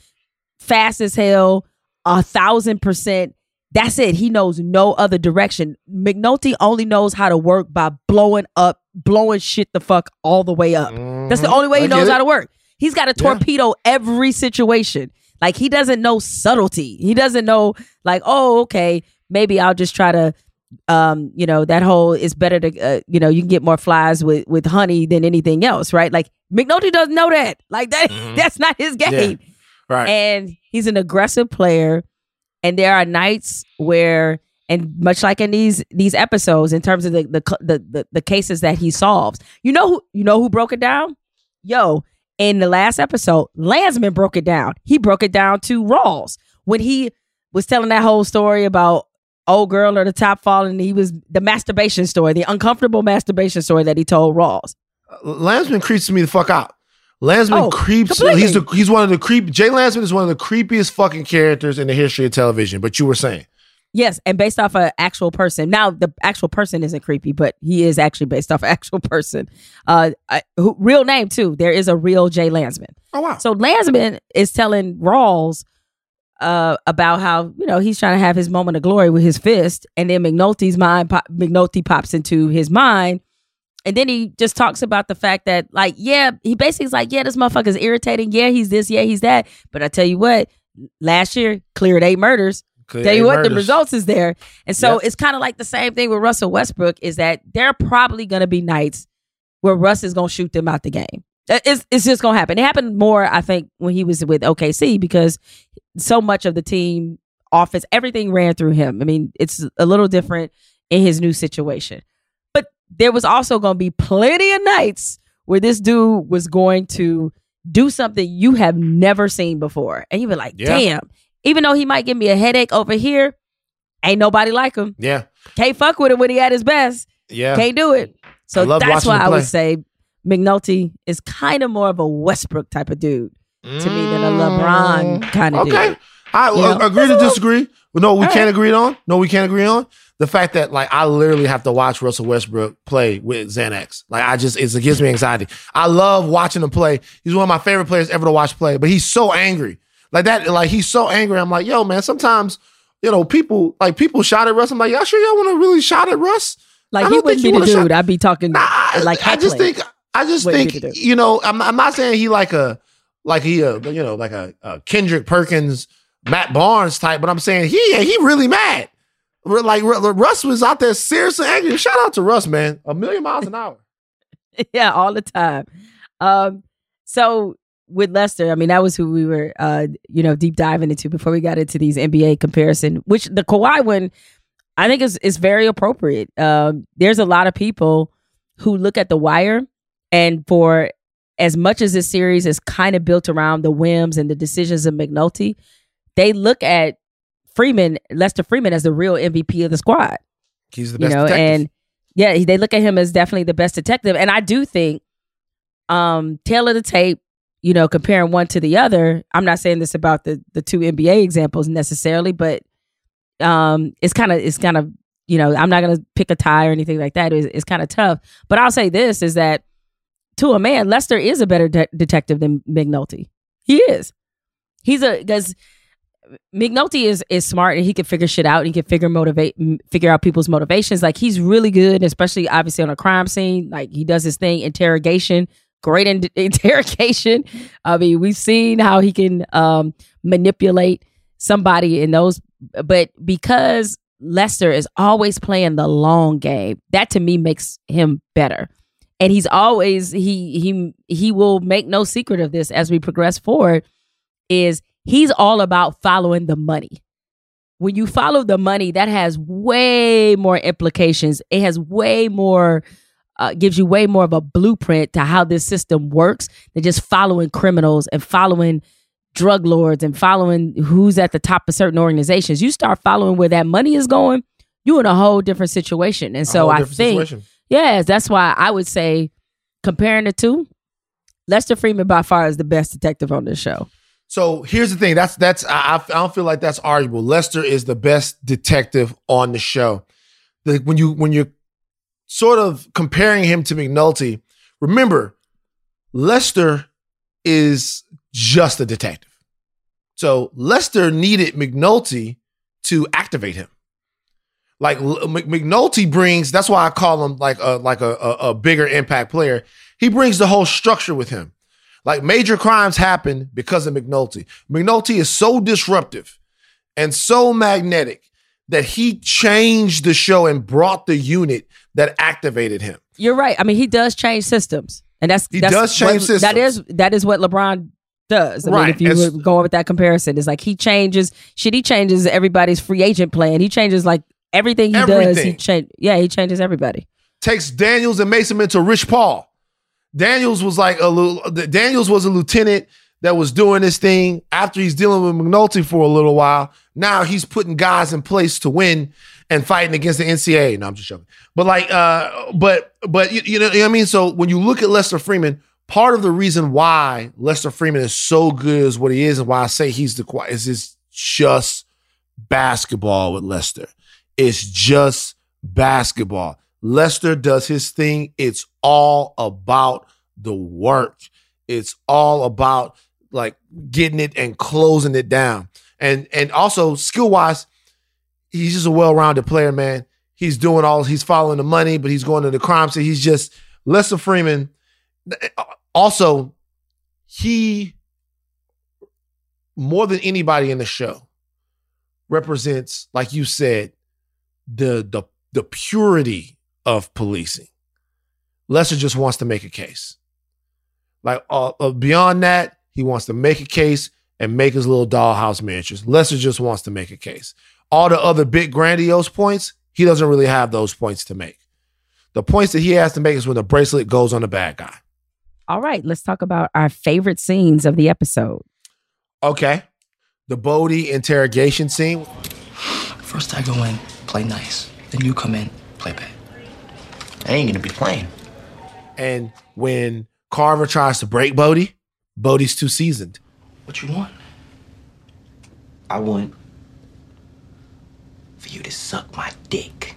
fast as hell, a thousand percent. That's it. He knows no other direction. McNulty only knows how to work by blowing up, blowing shit the fuck all the way up. That's the Mhm. only way he I knows how to work. He's got to Yeah. torpedo every situation. Like he doesn't know subtlety. He doesn't know like, oh, okay, maybe I'll just try to um, you know, that whole it's better to uh, you know, you can get more flies with with honey than anything else, right? Like McNulty doesn't know that. Like that mm-hmm. that's not his game. Right. And he's an aggressive player. And there are nights where, and much like in these these episodes, in terms of the the the the, the cases that he solves, you know who you know who broke it down? Yo, in the last episode, Landsman broke it down. He broke it down to Rawls when he was telling that whole story about old girl or the top falling. He was the masturbation story, the uncomfortable masturbation story that he told Rawls. Landsman creeps me the fuck out. Landsman Oh, creeps. completely. He's the he's one of the creep. Jay Landsman is one of the creepiest fucking characters in the history of television. But you were saying, Yes, and based off an actual person. Now the actual person isn't creepy, but he is actually based off an actual person. Uh, I, who, real name too. There is a real Jay Landsman. Oh wow! So Landsman is telling Rawls uh, about how you know he's trying to have his moment of glory with his fist, and then McNulty's mind, pop, McNulty pops into his mind, and then he just talks about the fact that like yeah, he basically is like yeah, this motherfucker's irritating. Yeah, he's this. Yeah, he's that. But I tell you what, last year cleared eight murders. Tell you what, the results is there. And so Yep. it's kind of like the same thing with Russell Westbrook is that there are probably going to be nights where Russ is going to shoot them out the game. Uh, It's, it's just going to happen. It happened more, I think, when he was with OKC because so much of the team offense, everything ran through him. I mean, it's a little different in his new situation. But there was also going to be plenty of nights where this dude was going to do something you have never seen before. And you'd be like, Yeah. damn, even though he might give me a headache over here, ain't nobody like him. Yeah. Can't fuck with him when he at his best. Yeah. Can't do it. So that's why I would say McNulty is kind of more of a Westbrook type of dude to me than a LeBron kind of Mm. Okay. dude. I You know? agree to disagree. No, we All can't right. agree on. No, we can't agree on the fact that like I literally have to watch Russell Westbrook play with Xanax. Like I just it's, it gives me anxiety. I love watching him play. He's one of my favorite players ever to watch play. But he's so angry, like that. Like he's so angry. I'm like, yo, man. Sometimes you know people like people shot at Russ. I'm like, y'all sure y'all want to really shot at Russ? Like he wouldn't be the wanna shot- dude. I'd be talking like I just think I just Wouldn't think you know I'm, I'm not saying he like a like he a you know like a, a Kendrick Perkins Matt Barnes type, but I'm saying he he really mad. Like Russ was out there seriously angry. Shout out to Russ, man. A million miles an hour. yeah, all the time. Um, so with Lester, I mean, that was who we were, uh, you know, deep diving into before we got into these NBA comparison. Which the Kawhi one, I think is is very appropriate. Um, there's a lot of people who look at the Wire, and for as much as this series is kind of built around the whims and the decisions of McNulty, they look at Freamon, Lester Freamon, as the real MVP of the squad He's the best, you know, detective. and yeah, they look at him as definitely the best detective. And I do think, um, tail of the tape, you know, comparing one to the other. I'm not saying this about the the two NBA examples necessarily, but um, it's kind of it's kind of you know, I'm not gonna pick a tie or anything like that. It's, it's kind of tough. But I'll say this is that to a man, Lester is a better de- detective than McNulty. He is. He's a because McNulty is is smart and he can figure shit out. And he can figure motivate figure out people's motivations. Like he's really good, especially obviously on a crime scene. Like he does his thing, interrogation, great in- interrogation. I mean, we've seen how he can um, manipulate somebody in those. But because Lester is always playing the long game, that to me makes him better. And he's always he he he will make no secret of this as we progress forward. Is he's all about following the money. When you follow the money, that has way more implications. It has way more, uh, gives you way more of a blueprint to how this system works than just following criminals and following drug lords and following who's at the top of certain organizations. You start following where that money is going, you're in a whole different situation. And so I think, situation. yes, that's why I would say comparing the two, Lester Freamon by far is the best detective on this show. So here's the thing. That's that's I, I don't feel like that's arguable. Lester is the best detective on the show. The, when you when you're sort of comparing him to McNulty, remember Lester is just a detective. So Lester needed McNulty to activate him. Like McNulty brings, that's why I call him like a like a, a, a bigger impact player. He brings the whole structure with him. Like major crimes happen because of McNulty. McNulty is so disruptive and so magnetic that he changed the show and brought the unit that activated him. You're right. I mean, he does change systems, and that's He that's does change what, systems. is that is what LeBron does. I mean, Right. if you It's- were going with that comparison, it's like he changes. Shit, he changes everybody's free agent plan. He changes like everything he does. He Everything. change. Yeah, he changes everybody. takes Daniels and makes him into Rich Paul. Daniels was like a little, Daniels was a lieutenant that was doing this thing after he's dealing with McNulty for a little while. Now he's putting guys in place to win and fighting against the NCAA. No, I'm just joking. But like, uh, but but you, you know what I mean. So when you look at Lester Freamon, part of the reason why Lester Freamon is so good as what he is, and why I say he's the quiet is it's just basketball with Lester. It's just basketball. Lester does his thing. It's all about the work. It's all about like getting it and closing it down. And and also skill wise, he's just a well-rounded player, man. He's doing all he's following the money, but he's going to the crime scene. He's just Lester Freamon. Also, he more than anybody in the show represents, like you said, the the the purity of policing. Lester just wants to make a case. Like uh, uh, beyond that, he wants to make a case and make his little dollhouse miniatures. Lester just wants to make a case. All the other big grandiose points, he doesn't really have those points to make. The points that he has to make is when the bracelet goes on the bad guy. All right, let's talk about our favorite scenes of the episode. Okay. The Bodie interrogation scene. First I go in, play nice. Then you come in, play bad. I ain't gonna be playing. And when Carver tries to break Bodie, Bodie's too seasoned. What you want? I want for you to suck my dick.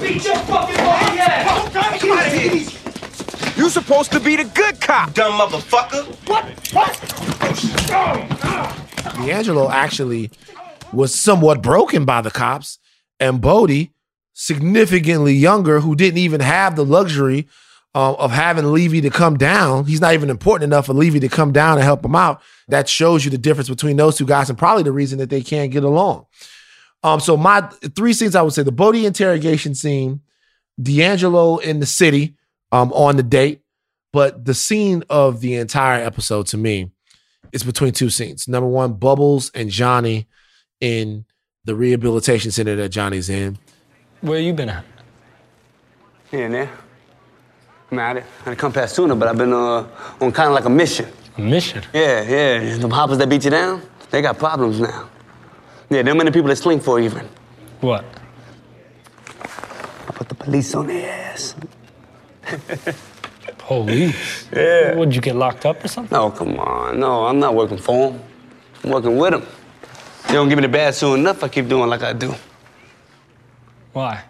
Beat your fucking body ass! Come out of here! You supposed to be the good cop! Dumb motherfucker! What? What? D'Angelo actually was somewhat broken by the cops, and Bodie, significantly younger, who didn't even have the luxury uh, of having Levy to come down. He's not even important enough for Levy to come down and help him out. That shows you the difference between those two guys, and probably the reason that they can't get along. Um, so my three scenes, I would say the Bodie interrogation scene, D'Angelo in the city, um, on the date, but the scene of the entire episode to me is between two scenes. Number one, Bubbles and Johnny in the rehabilitation center that Johnny's in. Where you been at? Here and there. I'm at it. I come past sooner, but I've been uh, on kind of like a mission. A mission? Yeah, yeah. The hoppers that beat you down, they got problems now. Yeah, them many people that sling for even. What? I put the police on their ass. Police? Yeah. Would you get locked up or something? No, come on. No, I'm not working for them. I'm working with them. They don't give me the bad soon enough. I keep doing like I do. Why?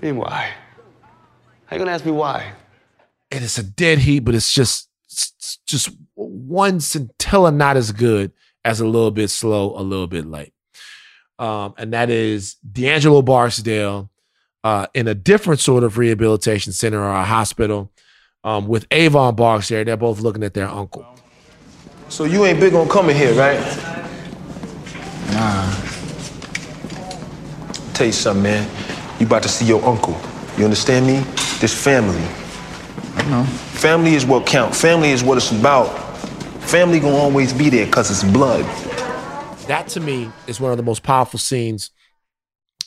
I mean, why? How you gonna ask me why? And it's a dead heat, but it's just it's just one scintilla not as good as a little bit slow, a little bit late. Um, and that is D'Angelo Barksdale uh, in a different sort of rehabilitation center or a hospital um, with Avon Barksdale. They're both looking at their uncle. So you ain't big on coming here, right? Nah. Tell you something, man. You about to see your uncle. You understand me? This family. I know. Family is what count. Family is what it's about. Family gonna always be there because it's blood. That to me is one of the most powerful scenes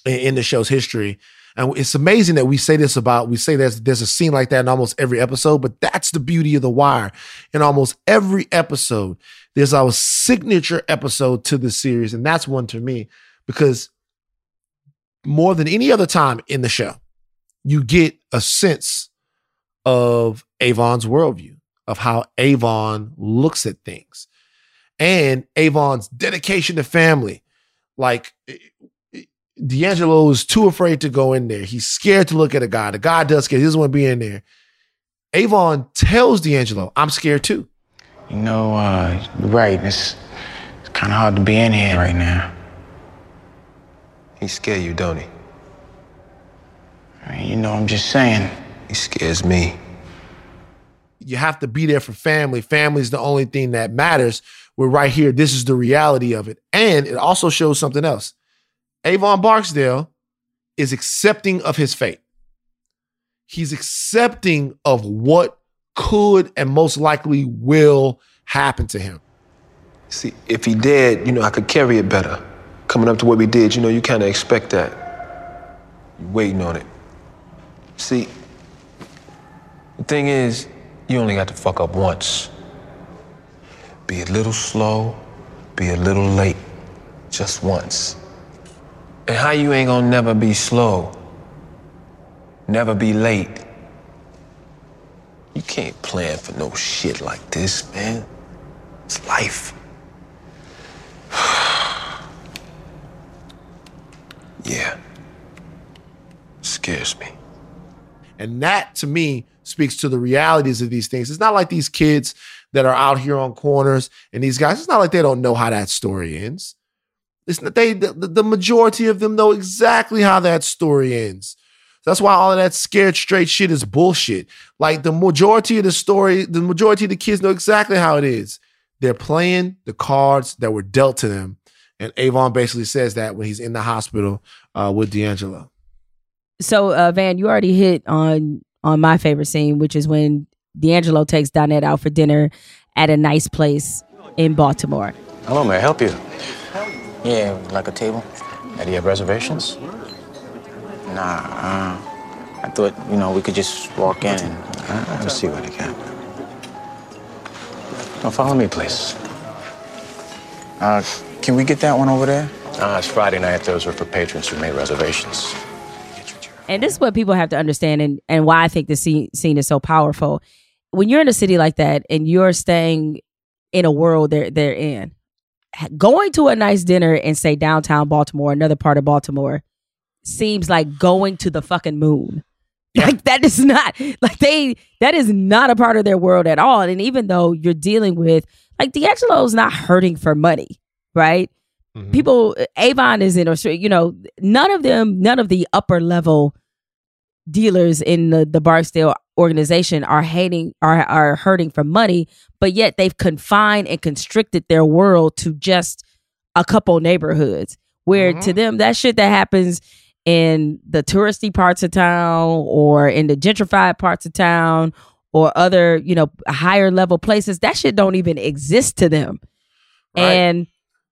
in, in the show's history. And it's amazing that we say this about, we say there's, there's a scene like that in almost every episode, but that's the beauty of The Wire. In almost every episode, there's our signature episode to the series. And that's one to me because more than any other time in the show, you get a sense of Avon's worldview, of how Avon looks at things, and Avon's dedication to family. Like D'Angelo is too afraid to go in there. He's scared to look at a guy. The guy does scare. He doesn't want to be in there. Avon tells D'Angelo, I'm scared too. You know, uh, right. It's, it's kind of hard to be in here right now. He scare you, don't he? I mean, you know, I'm just saying. He scares me. You have to be there for family. Family is the only thing that matters. We're right here. This is the reality of it. And it also shows something else. Avon Barksdale is accepting of his fate. He's accepting of what could and most likely will happen to him. See, if he did, you know, I could carry it better. Coming up to what we did, you know, you kind of expect that. You're waiting on it. See, the thing is, you only got to fuck up once. Be a little slow, be a little late, just once. And how you ain't gonna never be slow, never be late? You can't plan for no shit like this, man. It's life. Yeah. Scares me. And that to me speaks to the realities of these things. It's not like these kids that are out here on corners and these guys, it's not like they don't know how that story ends. It's they the, the majority of them know exactly how that story ends. That's why all of that scared straight shit is bullshit. Like the majority of the story, the majority of the kids know exactly how it is. they're playing the cards that were dealt to them. And Avon basically says that when he's in the hospital uh, with D'Angelo. So, uh, Van, you already hit on on my favorite scene, which is when D'Angelo takes Donette out for dinner at a nice place in Baltimore. Hello, may I help you? Yeah, like a table. Do you have reservations? Nah, uh, I thought, you know, we could just walk in and uh, let me see what I got. Now, follow me, please. Uh, can we get that one over there? Uh, it's Friday night. Those were for patrons who made reservations. And this is what people have to understand and, and why I think the scene, scene is so powerful. When you're in a city like that and you're staying in a world they're, they're in, going to a nice dinner in, say, downtown Baltimore, another part of Baltimore, seems like going to the fucking moon. Like that is not like they that is not a part of their world at all. And even though you're dealing with like D'Angelo's not hurting for money, right? Mm-hmm. People Avon is in or you know, none of them, none of the upper level dealers in the, the Barksdale organization are hating are are hurting for money, but yet they've confined and constricted their world to just a couple neighborhoods where to mm-hmm. them that shit that happens in the touristy parts of town or in the gentrified parts of town or other, you know, higher level places, that shit don't even exist to them. And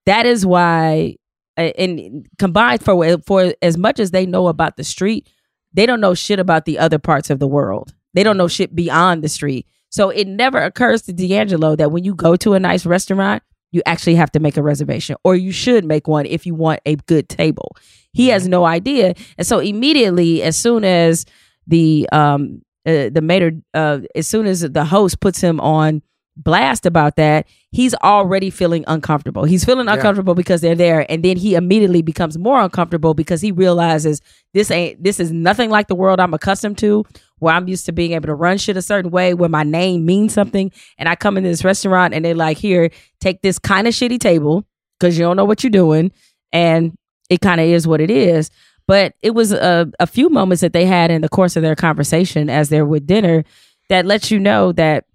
that is why and combined for for as much as they know about the street, they don't know shit about the other parts of the world. They don't know shit beyond the street. So it never occurs to D'Angelo that when you go to a nice restaurant, you actually have to make a reservation, or you should make one if you want a good table. He has no idea, and so immediately, as soon as the um uh, the mater, uh, as soon as the host puts him on blast about that, he's already feeling uncomfortable. He's feeling Yeah. uncomfortable because they're there, and then he immediately becomes more uncomfortable because he realizes this ain't this is nothing like the world I'm accustomed to, where I'm used to being able to run shit a certain way, where my name means something, and I come into this restaurant and they're like, "Here, take this kind of shitty table because you don't know what you're doing," and it kind of is what it is. But it was a, a few moments that they had in the course of their conversation as they're with dinner that lets you know that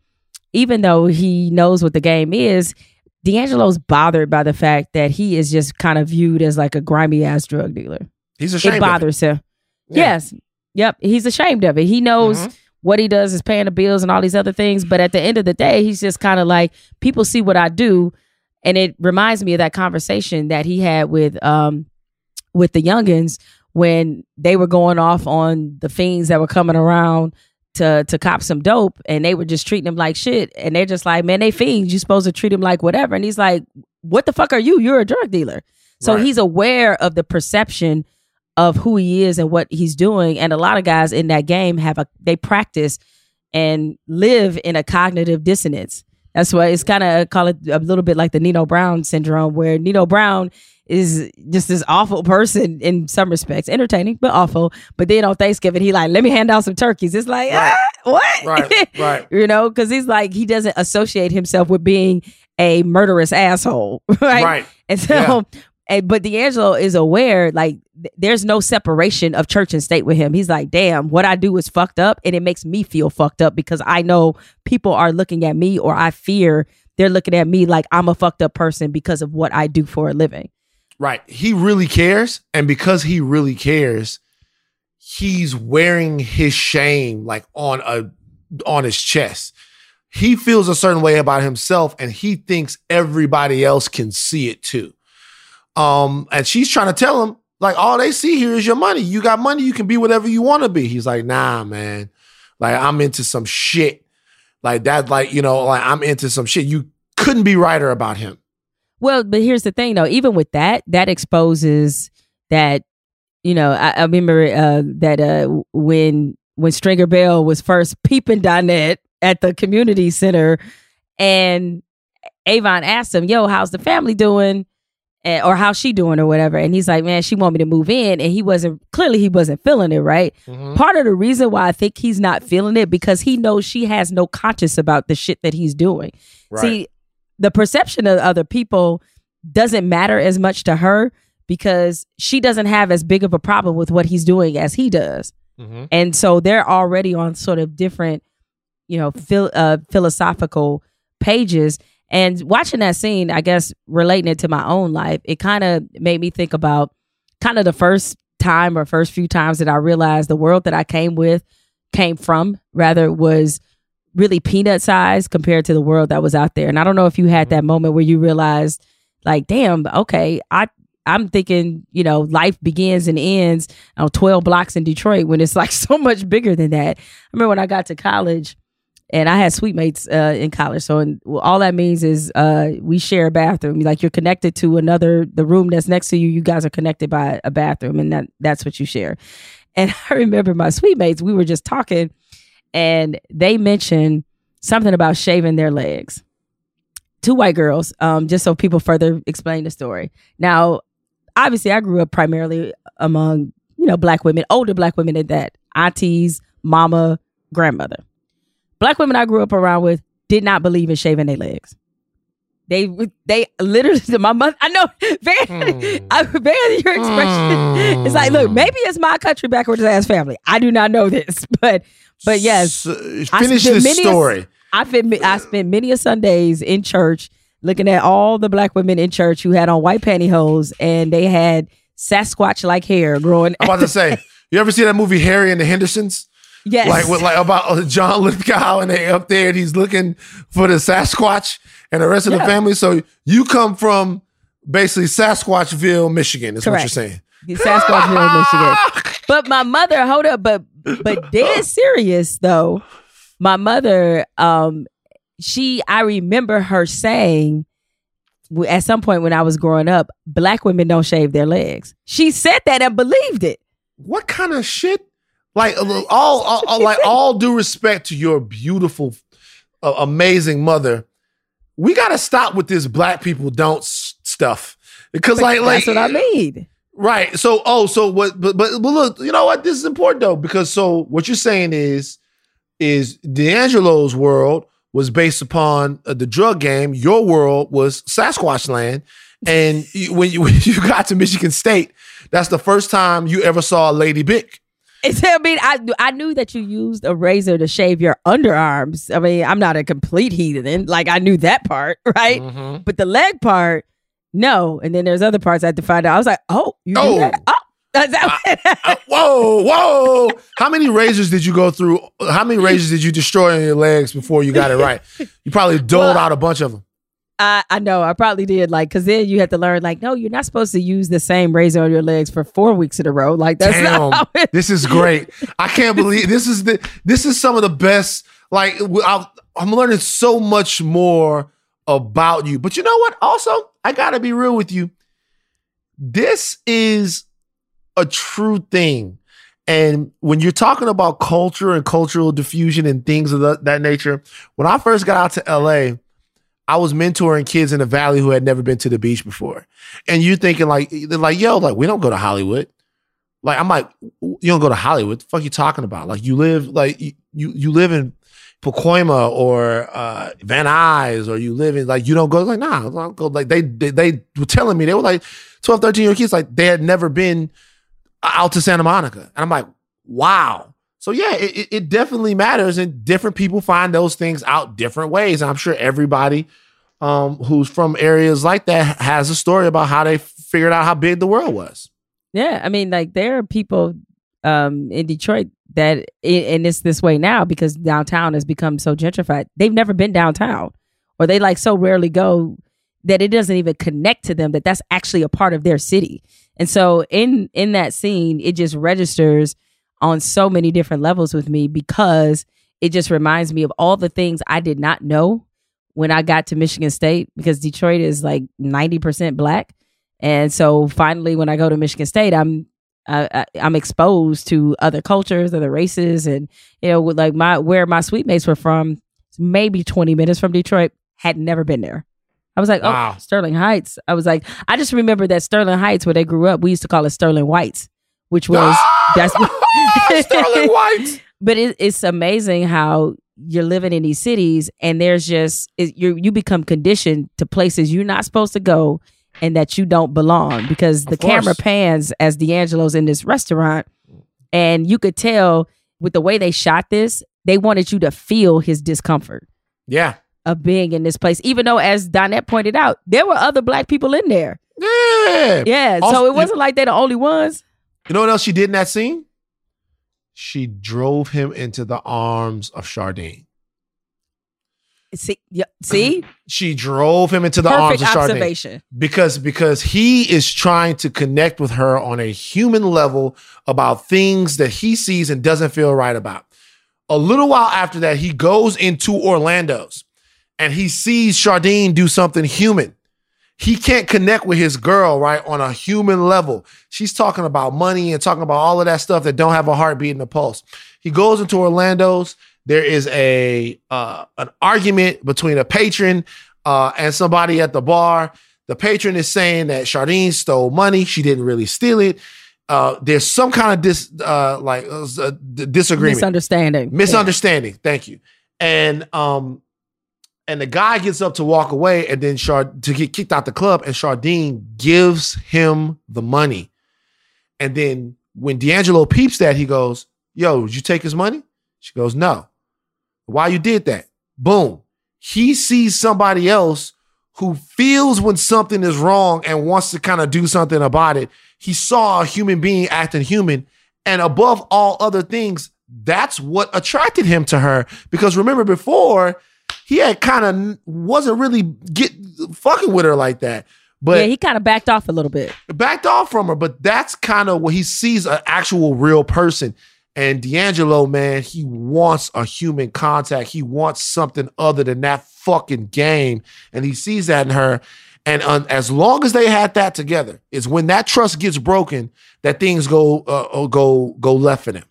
even though he knows what the game is, D'Angelo's bothered by the fact that he is just kind of viewed as like a grimy ass drug dealer. He's ashamed It of bothers him. Yeah. Yes. Yep. He's ashamed of it. He knows Mhm. what he does is paying the bills and all these other things. But at the end of the day, he's just kind of like, people see what I do. And it reminds me of that conversation that he had with um with the youngins when they were going off on the fiends that were coming around to to cop some dope and they were just treating him like shit. And they're just like, man, they fiends. You supposed to treat him like whatever. And he's like, what the fuck are you? You're a drug dealer. So Right. he's aware of the perception of who he is and what he's doing. And a lot of guys in that game have a they practice and live in a cognitive dissonance. That's why it's kind of call it a little bit like the Nino Brown syndrome, where Nino Brown is just this awful person in some respects, entertaining but awful. But then on Thanksgiving, he like, let me hand out some turkeys. It's like, ah, what? Right, right. you know, because he's like, he doesn't associate himself with being a murderous asshole, right? Right. And so, and, but D'Angelo is aware, like, th- there's no separation of church and state with him. He's like, damn, what I do is fucked up, and it makes me feel fucked up because I know people are looking at me, or I fear they're looking at me like I'm a fucked up person because of what I do for a living. Right. He really cares. And because he really cares, he's wearing his shame like on a on his chest. He feels a certain way about himself and he thinks everybody else can see it too. Um, and she's trying to tell him, like, all they see here is your money. You got money, you can be whatever you want to be. He's like, nah, man. Like, I'm into some shit. Like that, like, you know, like I'm into some shit. You couldn't be righter about him. Well, but here's the thing, though. Even with that, that exposes that. You know, I, I remember uh, that uh, when when Stringer Bell was first peeping Donette at the community center, and Avon asked him, "Yo, how's the family doing?" Or how's she doing or whatever and he's like man she want me to move in and he wasn't clearly he wasn't feeling it right part of the reason why i think he's not feeling it because he knows she has no conscience about the shit that he's doing Right. see the perception of other people doesn't matter as much to her because she doesn't have as big of a problem with what he's doing as he does Mhm. and so they're already on sort of different you know phil- uh, philosophical pages And watching that scene, I guess relating it to my own life, it kind of made me think about kind of the first time or first few times that I realized the world that I came with, came from, rather, was really peanut sized compared to the world that was out there. And I don't know if you had that moment where you realized, like, damn, okay, I I'm thinking, you know, life begins and ends on 12 blocks in Detroit when it's like so much bigger than that. I remember when I got to college and I had suite mates uh, in college. So and, well, all that means is uh, we share a bathroom. Like you're connected to another, the room that's next to you, you guys are connected by a bathroom and that that's what you share. And I remember my suite mates, we were just talking and they mentioned something about shaving their legs. Two white girls, um, just so people further explain the story. Now, obviously I grew up primarily among, you know, black women, older black women at that, aunties, mama, grandmother. Black women I grew up around with did not believe in shaving their legs. They they literally my mother I know Van, I, Van your expression. It's like, look, maybe it's my country backwards ass family. I do not know this, but but yes. I finish this many a- story. I spent I spent many a Sundays in church looking at all the black women in church who had on white pantyhose and they had Sasquatch like hair growing. I'm about to say, you ever see that movie Harry and the Hendersons? Yes. Like with like about uh, John Lithgow and they up there and he's looking for the Sasquatch and the rest of the family. So you come from basically Sasquatchville, Michigan, is what you're saying. Sasquatchville, Michigan. But my mother, hold up, but but dead serious though. My mother, um, she, I remember her saying at some point when I was growing up, black women don't shave their legs. She said that and believed it. What kind of shit? Like uh, all, all, all- like all due respect to your beautiful, uh, amazing mother, we got to stop with this black people don't stuff because like like that's what I mean. Right. So, oh, so what? But, but, but look, you know what? This is important though because so what you're saying is, is D'Angelo's world was based upon uh, the drug game. Your world was Sasquatch land, and you, when you when you got to Michigan State, that's the first time you ever saw a lady Bic. It's, I mean, I I knew that you used a razor to shave your underarms. I mean, I'm not a complete heathen. Like I knew that part, right? Mm-hmm. But the leg part, no. And then there's other parts I had to find out. I was like, oh, you Oh. that? Oh, that's that. Whoa, whoa! How many razors did you go through? How many razors did you destroy on your legs before you got it right? You probably doled out a bunch of them. I, I know I probably did like because then you had to learn like no you're not supposed to use the same razor on your legs for four weeks in a row like that's Damn, it, this is great. I can't believe this is the this is some of the best. Like I, I'm learning so much more about you. But you know what? Also, I gotta be real with you. This is a true thing. And when you're talking about culture and cultural diffusion and things of the, that nature, when I first got out to LA, I was mentoring kids in the valley who had never been to the beach before. And you're thinking like, they're like, yo, like we don't go to Hollywood. Like I'm like, you don't go to Hollywood. The fuck you talking about? Like you live like you you, live in Pacoima or uh, Van Nuys or you live in like you don't go like nah I don't go like they, they they were telling me they were like 12 13 year old kids like they had never been out to Santa Monica and I'm like wow so yeah it, it- it definitely matters and different people find those things out different ways and I'm sure everybody um, who's from areas like that has a story about how they figured out how big the world was yeah I mean like there are people um in Detroit that and it's this way now because downtown has become so gentrified they've never been downtown or they like so rarely go that it doesn't even connect to them that that's actually a part of their city and so in in that scene it just registers on so many different levels with me because it just reminds me of all the things I did not know when I got to Michigan State because Detroit is like 90% black. And so finally when I go to Michigan State, I'm uh, I- I'm exposed to other cultures, other races and you know with like my where my suite mates were from maybe 20 minutes from Detroit had never been there. I was like, Wow. oh, Sterling Heights. I was like, I just remember that Sterling Heights, where they grew up, we used to call it Sterling Whites, which was that's Sterling Whites. But it, it's amazing how you're living in these cities, and there's just it, you you become conditioned to places you're not supposed to go, and that you don't belong because the camera pans as D'Angelo's in this restaurant, and you could tell with the way they shot this, they wanted you to feel his discomfort. yeah of being in this place. Even though, as Donette pointed out, there were other black people in there. Yeah. Yeah. Also- so it wasn't like they're the only ones. You know what else she did in that scene? She drove him into the arms of Shardene. See, yeah, see, She drove him into the Perfect arms of Shardene. observation. Because because he is trying to connect with her on a human level about things that he sees and doesn't feel right about. A little while after that, he goes into Orlando's and he sees Shardene do something human. He can't connect with his girl, right, on a human level. She's talking about money and talking about all of that stuff that don't have a heartbeat and a pulse. He goes into Orlando's. There is a uh, an argument between a patron uh, and somebody at the bar. The patron is saying that Shardene stole money. She didn't really steal it. Uh, there's some kind of dis uh, like uh, uh, disagreement, misunderstanding. misunderstanding. Thank you. And um, and the guy gets up to walk away, and then to get kicked out the club, and Shardene gives him the money. And then when D'Angelo peeps that, he goes, "Yo, did you take his money?" She goes, "No." Why you did that? Boom. He sees somebody else who feels when something is wrong and wants to kind of do something about it. He saw a human being acting human, and above all other things, that's what attracted him to her. Because remember, before he had kind of wasn't really get fucking with her like that. But yeah, he kind of backed off a little bit. backed off from her, but that's kind of what he sees an actual real person. And D'Angelo, man, he wants a human contact. He wants something other than that fucking game. And he sees that in her. And um, as long as they had that together, is when that trust gets broken that things go uh, go go left for them.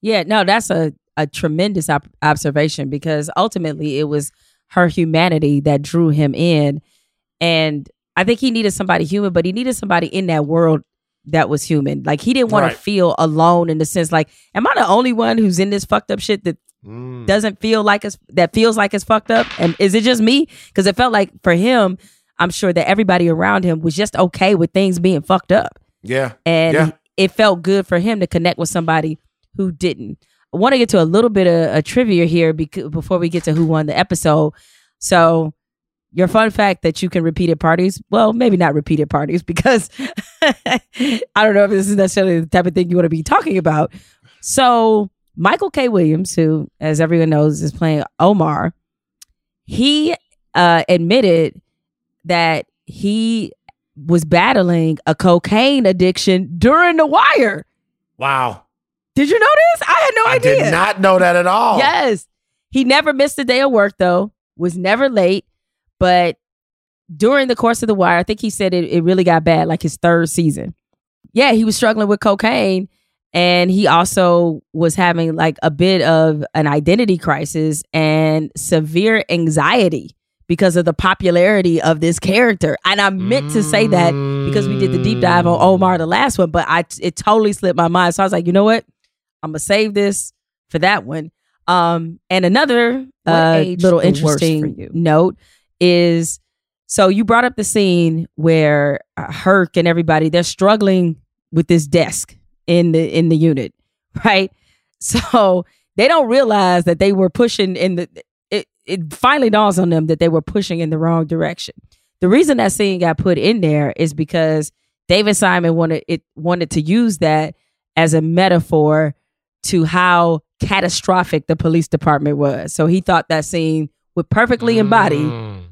Yeah, no, that's a, a tremendous op- observation because ultimately it was her humanity that drew him in. And I think he needed somebody human, but he needed somebody in that world that was human. Like he didn't want Right. to feel alone in the sense like, am I the only one who's in this fucked up shit that Mm. doesn't feel like it's that feels like it's fucked up? And is it just me? Because it felt like for him, I'm sure that everybody around him was just okay with things being fucked up Yeah. and yeah. it felt good for him to connect with somebody who didn't. I want to get to a little bit of a trivia here before we get to who won the episode. So, your fun fact that you can repeat at parties, well, maybe not repeat at parties because I don't know if this is necessarily the type of thing you want to be talking about. So, Michael K. Williams, who, as everyone knows, is playing Omar, he uh, admitted that he was battling a cocaine addiction during The Wire. Wow. Did you know this? I had no I idea. did not know that at all. Yes. He never missed a day of work though, was never late, but during the course of the wire, I think he said it, it really got bad, like his third season. Yeah, he was struggling with cocaine and he also was having like a bit of an identity crisis and severe anxiety because of the popularity of this character. And I meant to say that because we did the deep dive on Omar the last one, but I it totally slipped my mind. So I was like, you know what? I'm gonna save this for that one. Um, and another uh, little the worst for interesting note is so you brought up the scene where uh, Herc and everybody they're struggling with this desk in the in the unit, right? So they don't realize that they were pushing in the. It it finally dawns on them that they were pushing in the wrong direction. The reason that scene got put in there is because David Simon wanted it wanted to use that as a metaphor to how catastrophic the police department was. So he thought that scene would perfectly embody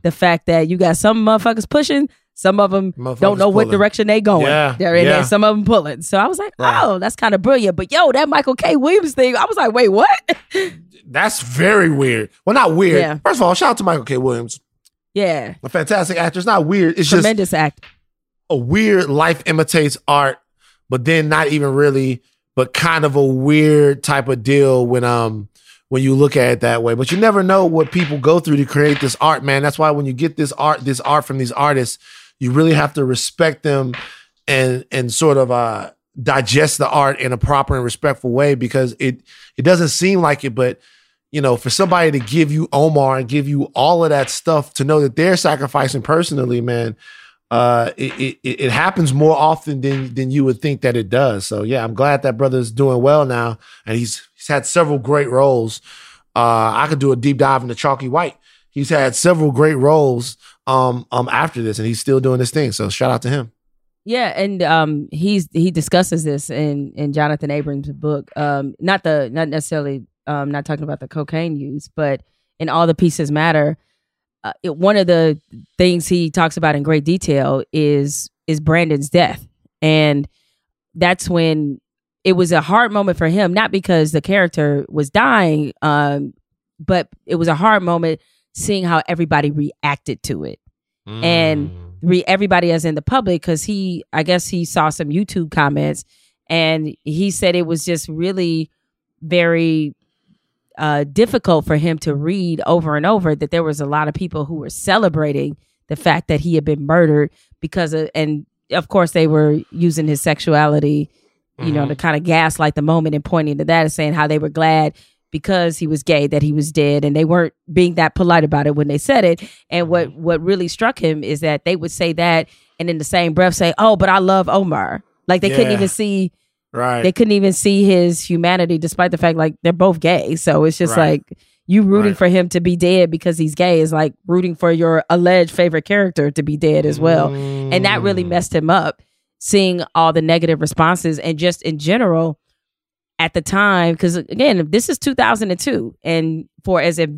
the fact that you got some motherfuckers pushing, some of them don't Motherfuckers know what pulling. direction they going. Yeah, They're in yeah. there, some of them pulling. So I was like, Right. oh, that's kind of brilliant. But yo, that Michael K. Williams thing, I was like, wait, what? That's very weird. Well, not weird. Yeah. First of all, shout out to Michael K. Williams. yeah, A fantastic actor. It's not weird. It's tremendous act. a weird life imitates art, but then not even really, but kind of a weird type of deal when um when you look at it that way. But you never know what people go through to create this art, man. That's why when you get this art, this art from these artists, you really have to respect them and and sort of uh digest the art in a proper and respectful way because it it doesn't seem like it, but you know, for somebody to give you Omar and give you all of that stuff to know that they're sacrificing personally, man, uh, it, it it happens more often than than you would think that it does. So yeah, I'm glad that brother's doing well now, and he's he's had several great roles. Uh, I could do a deep dive into Chalky White he's had several great roles um um after this, and he's still doing this thing. So shout out to him. Yeah, and um, he's he discusses this in in Jonathan Abrams' book. Um, not the not necessarily um, not talking about the cocaine use, but in all the pieces matter. Uh, it, one of the things he talks about in great detail is is Brandon's death, and that's when it was a hard moment for him. Not because the character was dying, um, but it was a hard moment seeing how everybody reacted to it, and re- everybody as in the public because he i guess he saw some youtube comments and he said it was just really very uh, difficult for him to read over and over that there was a lot of people who were celebrating the fact that he had been murdered because of and of course they were using his sexuality you know Mhm. to kind of gaslight the moment and pointing to that and saying how they were glad because he was gay that he was dead and they weren't being that polite about it when they said it and what Mm-hmm. what really struck him is that they would say that and in the same breath say oh but i love omar like they couldn't even see Right. they couldn't even see his humanity despite the fact like they're both gay so it's just Right. like you rooting Right. for him to be dead because he's gay is like rooting for your alleged favorite character to be dead as well and that Mm. really messed him up seeing all the negative responses and just in general at the time because again this is 2002 and for as a,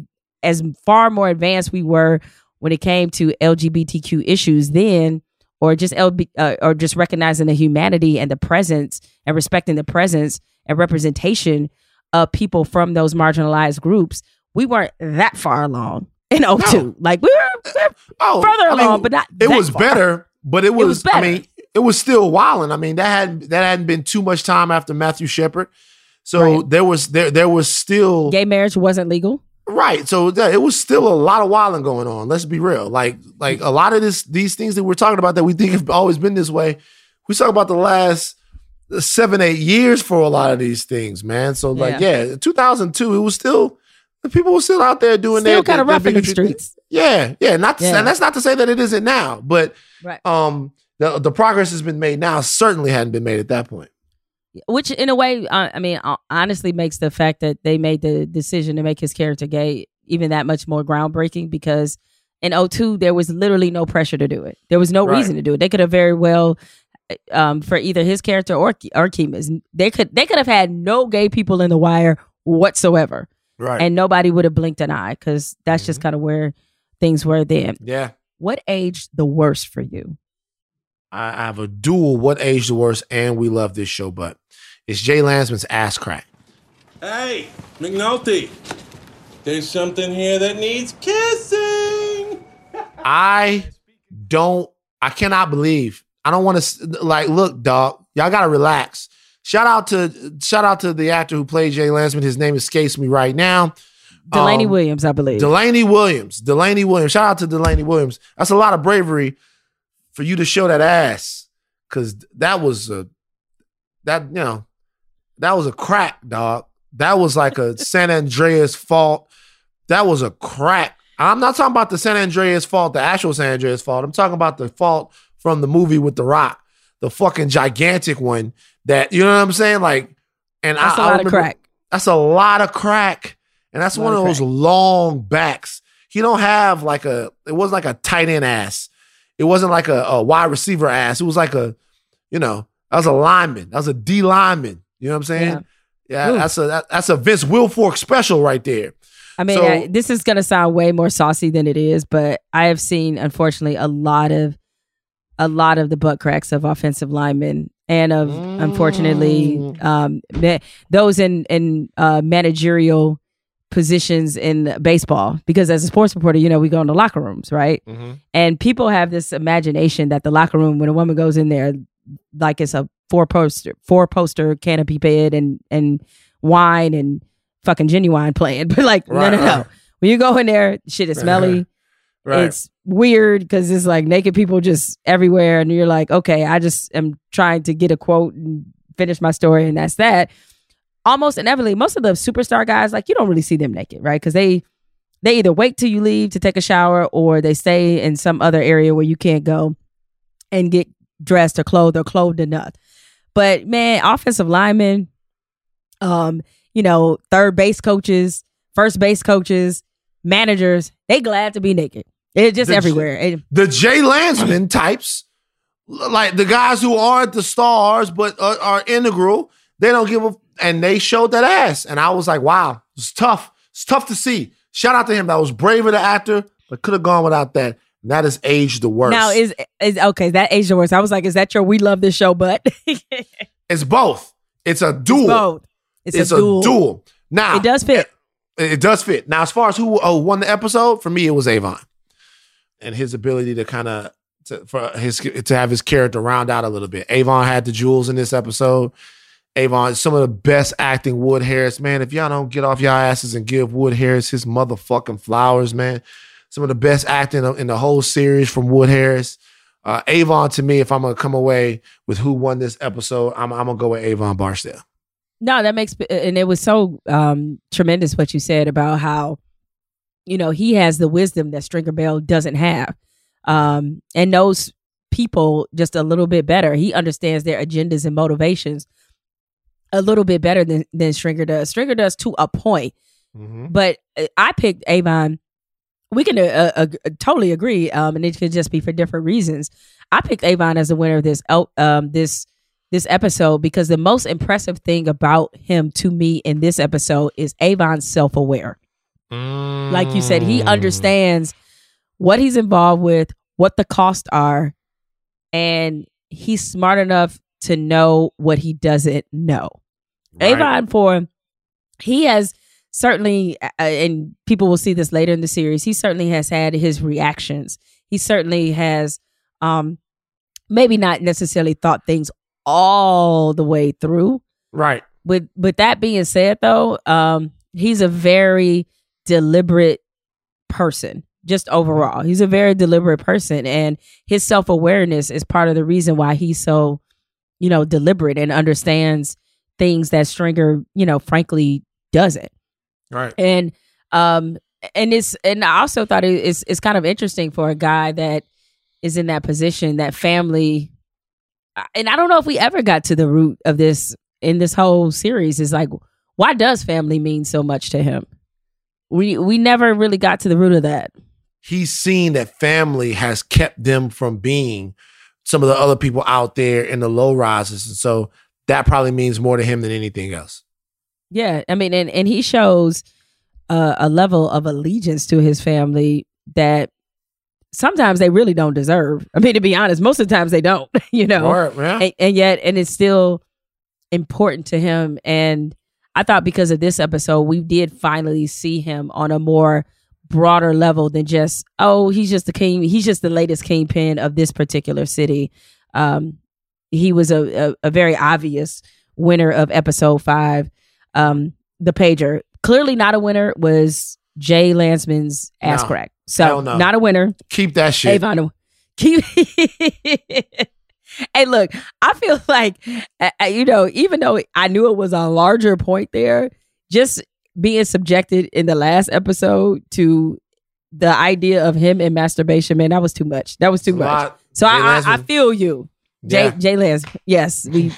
as far more advanced we were when it came to lgbtq issues then or just LB, uh, or just recognizing the humanity and the presence and respecting the presence and representation of people from those marginalized groups we weren't that far along in 02 like we were, we were Oh, further I mean, along but not It was far. better, but it was, was I better. mean, it was still wilding. I mean, that hadn't that hadn't been too much time after Matthew Shepard. So there was there there was still gay marriage wasn't legal Right. So it was still a lot of wilding going on. Let's be real. Like like a lot of this these things that we're talking about that we think have always been this way. We talk about the last seven eight years for a lot of these things, man. So like yeah, 2002 it was still the people were still out there doing Still their kinda their rough in the streets. Yeah, yeah. Not to, Yeah. and that's not to say that it isn't now, but Right. um the the progress has been made now. Certainly hadn't been made at that point. Which in a way uh, i mean honestly makes the fact that they made the decision to make his character gay even that much more groundbreaking because in 02 there was literally no pressure to do it there was no Right. reason to do it they could have very well um, for either his character or or Kima's they could they could have had no gay people in the wire whatsoever Right. and nobody would have blinked an eye because that's just kind of where things were then Yeah. what aged the worst for you I I have a dual what age the worst, and we love this show, but it's Jay Landsman's ass crack. Hey, McNulty. There's something here that needs kissing. I don't. I cannot believe. I don't want to like. Look, dog. Y'all gotta relax. Shout out to shout out to the actor who played Jay Landsman. His name escapes me right now. delaney Um, williams i believe Delaney Williams. Delaney Williams. Shout out to Delaney Williams. That's a lot of bravery for you to show that ass. Cause that was a that, you know, that was a crack, dog. That was like a San Andreas fault. That was a crack. I'm not talking about the San Andreas fault, the actual San Andreas fault. I'm talking about the fault from the movie with The Rock, the fucking gigantic one that, you know what I'm saying? Like, and That's I, a lot of remember- crack. That's a lot of crack. And that's one of of those long backs. He don't have like a, it wasn't like a tight end ass. It wasn't like a, a wide receiver ass. It was like a, you know, that was a lineman. That was a D lineman. You know what I'm saying? Yeah, Ooh. that's a that- that's a Vince Wilfork special right there. I mean, So- I, this is going to sound way more saucy than it is, but I have seen, unfortunately, a lot of a lot of the butt cracks of offensive linemen and of unfortunately Mm. um, those in in uh, managerial positions in baseball. Because as a sports reporter, you know, we go in the locker rooms, right? Mm-hmm. And people have this imagination that the locker room, when a woman goes in there, like it's a four poster four poster canopy bed and and wine and fucking genuine playing. But like, Right, no, no, no. When you go in there, shit is smelly. Right. It's weird because it's like naked people just everywhere, and you're like, okay, I just am trying to get a quote and finish my story, and that's that. Almost inevitably, most of the superstar guys, like you don't really see them naked, right? Because they they either wait till you leave to take a shower, or they stay in some other area where you can't go and get dressed or clothed or clothed enough. But man, offensive linemen, um, you know, third base coaches, first base coaches, managers, they glad to be naked. It's just The J- everywhere. It- the Jay Landsman types, like the guys who aren't the stars but are, are integral, they don't give a and they showed that ass, and I was like, wow, it's tough. It's tough to see. Shout out to him. That was brave of the actor, but could have gone without that. And that is aged the worst. Now is is okay, that age the worst. I was like, is that your we love this show, but it's both. It's a duel. both. It's, It's, a, duel. Now It does fit. It, it does fit. Now, as far as who oh, won the episode, for me, it was Avon, and his ability to kind of to, for his to have his character round out a little bit. Avon had the jewels in this episode. Avon, some of the best acting. Wood Harris, man. If y'all don't get off y'all asses and give Wood Harris his motherfucking flowers, man. Some of the best acting in the whole series from Wood Harris. Uh, Avon, to me, if I'm gonna come away with who won this episode, I'm, I'm gonna go with Avon Barksdale. No, that makes and it was so um tremendous what you said about how you know he has the wisdom that Stringer Bell doesn't have. Um and knows people just a little bit better. He understands their agendas and motivations a little bit better than than Stringer does. Stringer does to a point. But uh, I picked Avon. We can uh, uh, uh, totally agree, um, and it could just be for different reasons. I picked Avon as the winner of this um, this this episode because the most impressive thing about him to me in this episode is Avon's self aware. Like you said, he understands what he's involved with, what the costs are, and he's smart enough to know what he doesn't know. Avon for he has certainly uh, and people will see this later in the series he certainly has had his reactions. He certainly has um maybe not necessarily thought things all the way through. Right. with with that being said though um he's a very deliberate person just overall. He's a very deliberate person and his self-awareness is part of the reason why he's so you know deliberate and understands things that stringer you know frankly doesn't Right. and um and it's and I also thought it- it's it's kind of interesting for a guy that is in that position that family and I don't know if we ever got to the root of this in this whole series is like why does family mean so much to him we we never really got to the root of that he's seen that family has kept them from being some of the other people out there in the low rises. And so that probably means more to him than anything else. Yeah, I mean, and and he shows uh, a level of allegiance to his family that sometimes they really don't deserve. I mean, to be honest, most of the times they don't. You know, Word, and, and yet, and it's still important to him. And I thought because of this episode, we did finally see him on a more broader level than just oh, he's just the king. He's just the latest kingpin of this particular city. Um, he was a, a, a very obvious winner of episode five. Um, the pager clearly not a winner was Jay Landsman's ass No. crack. So no. not a winner. Keep that shit. Avon, keep. hey, look, I feel like you know, even though I knew it was a larger point there, just being subjected in the last episode to the idea of him and masturbation, man, that was too much. That was too a much. So Jay I, I, I feel you. Jay Yeah. Jay Lance. Yes, we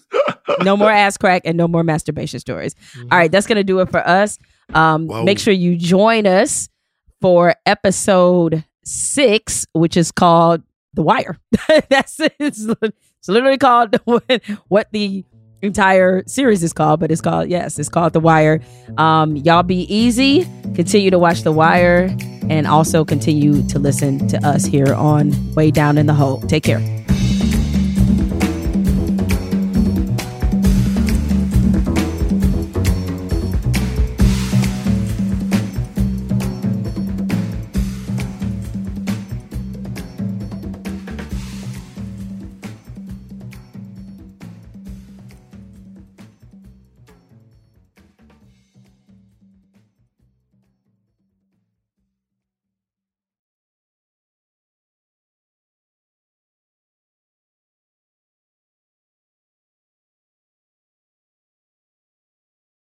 no more ass crack and no more masturbation stories. All right, that's gonna do it for us. Um, Whoa. make sure you join us for episode six, which is called The Wire. that's it's, it's literally called what the entire series is called, but it's called yes, it's called The Wire. Um, y'all be easy. Continue to watch The Wire, and also continue to listen to us here on Way Down in the Hole. Take care.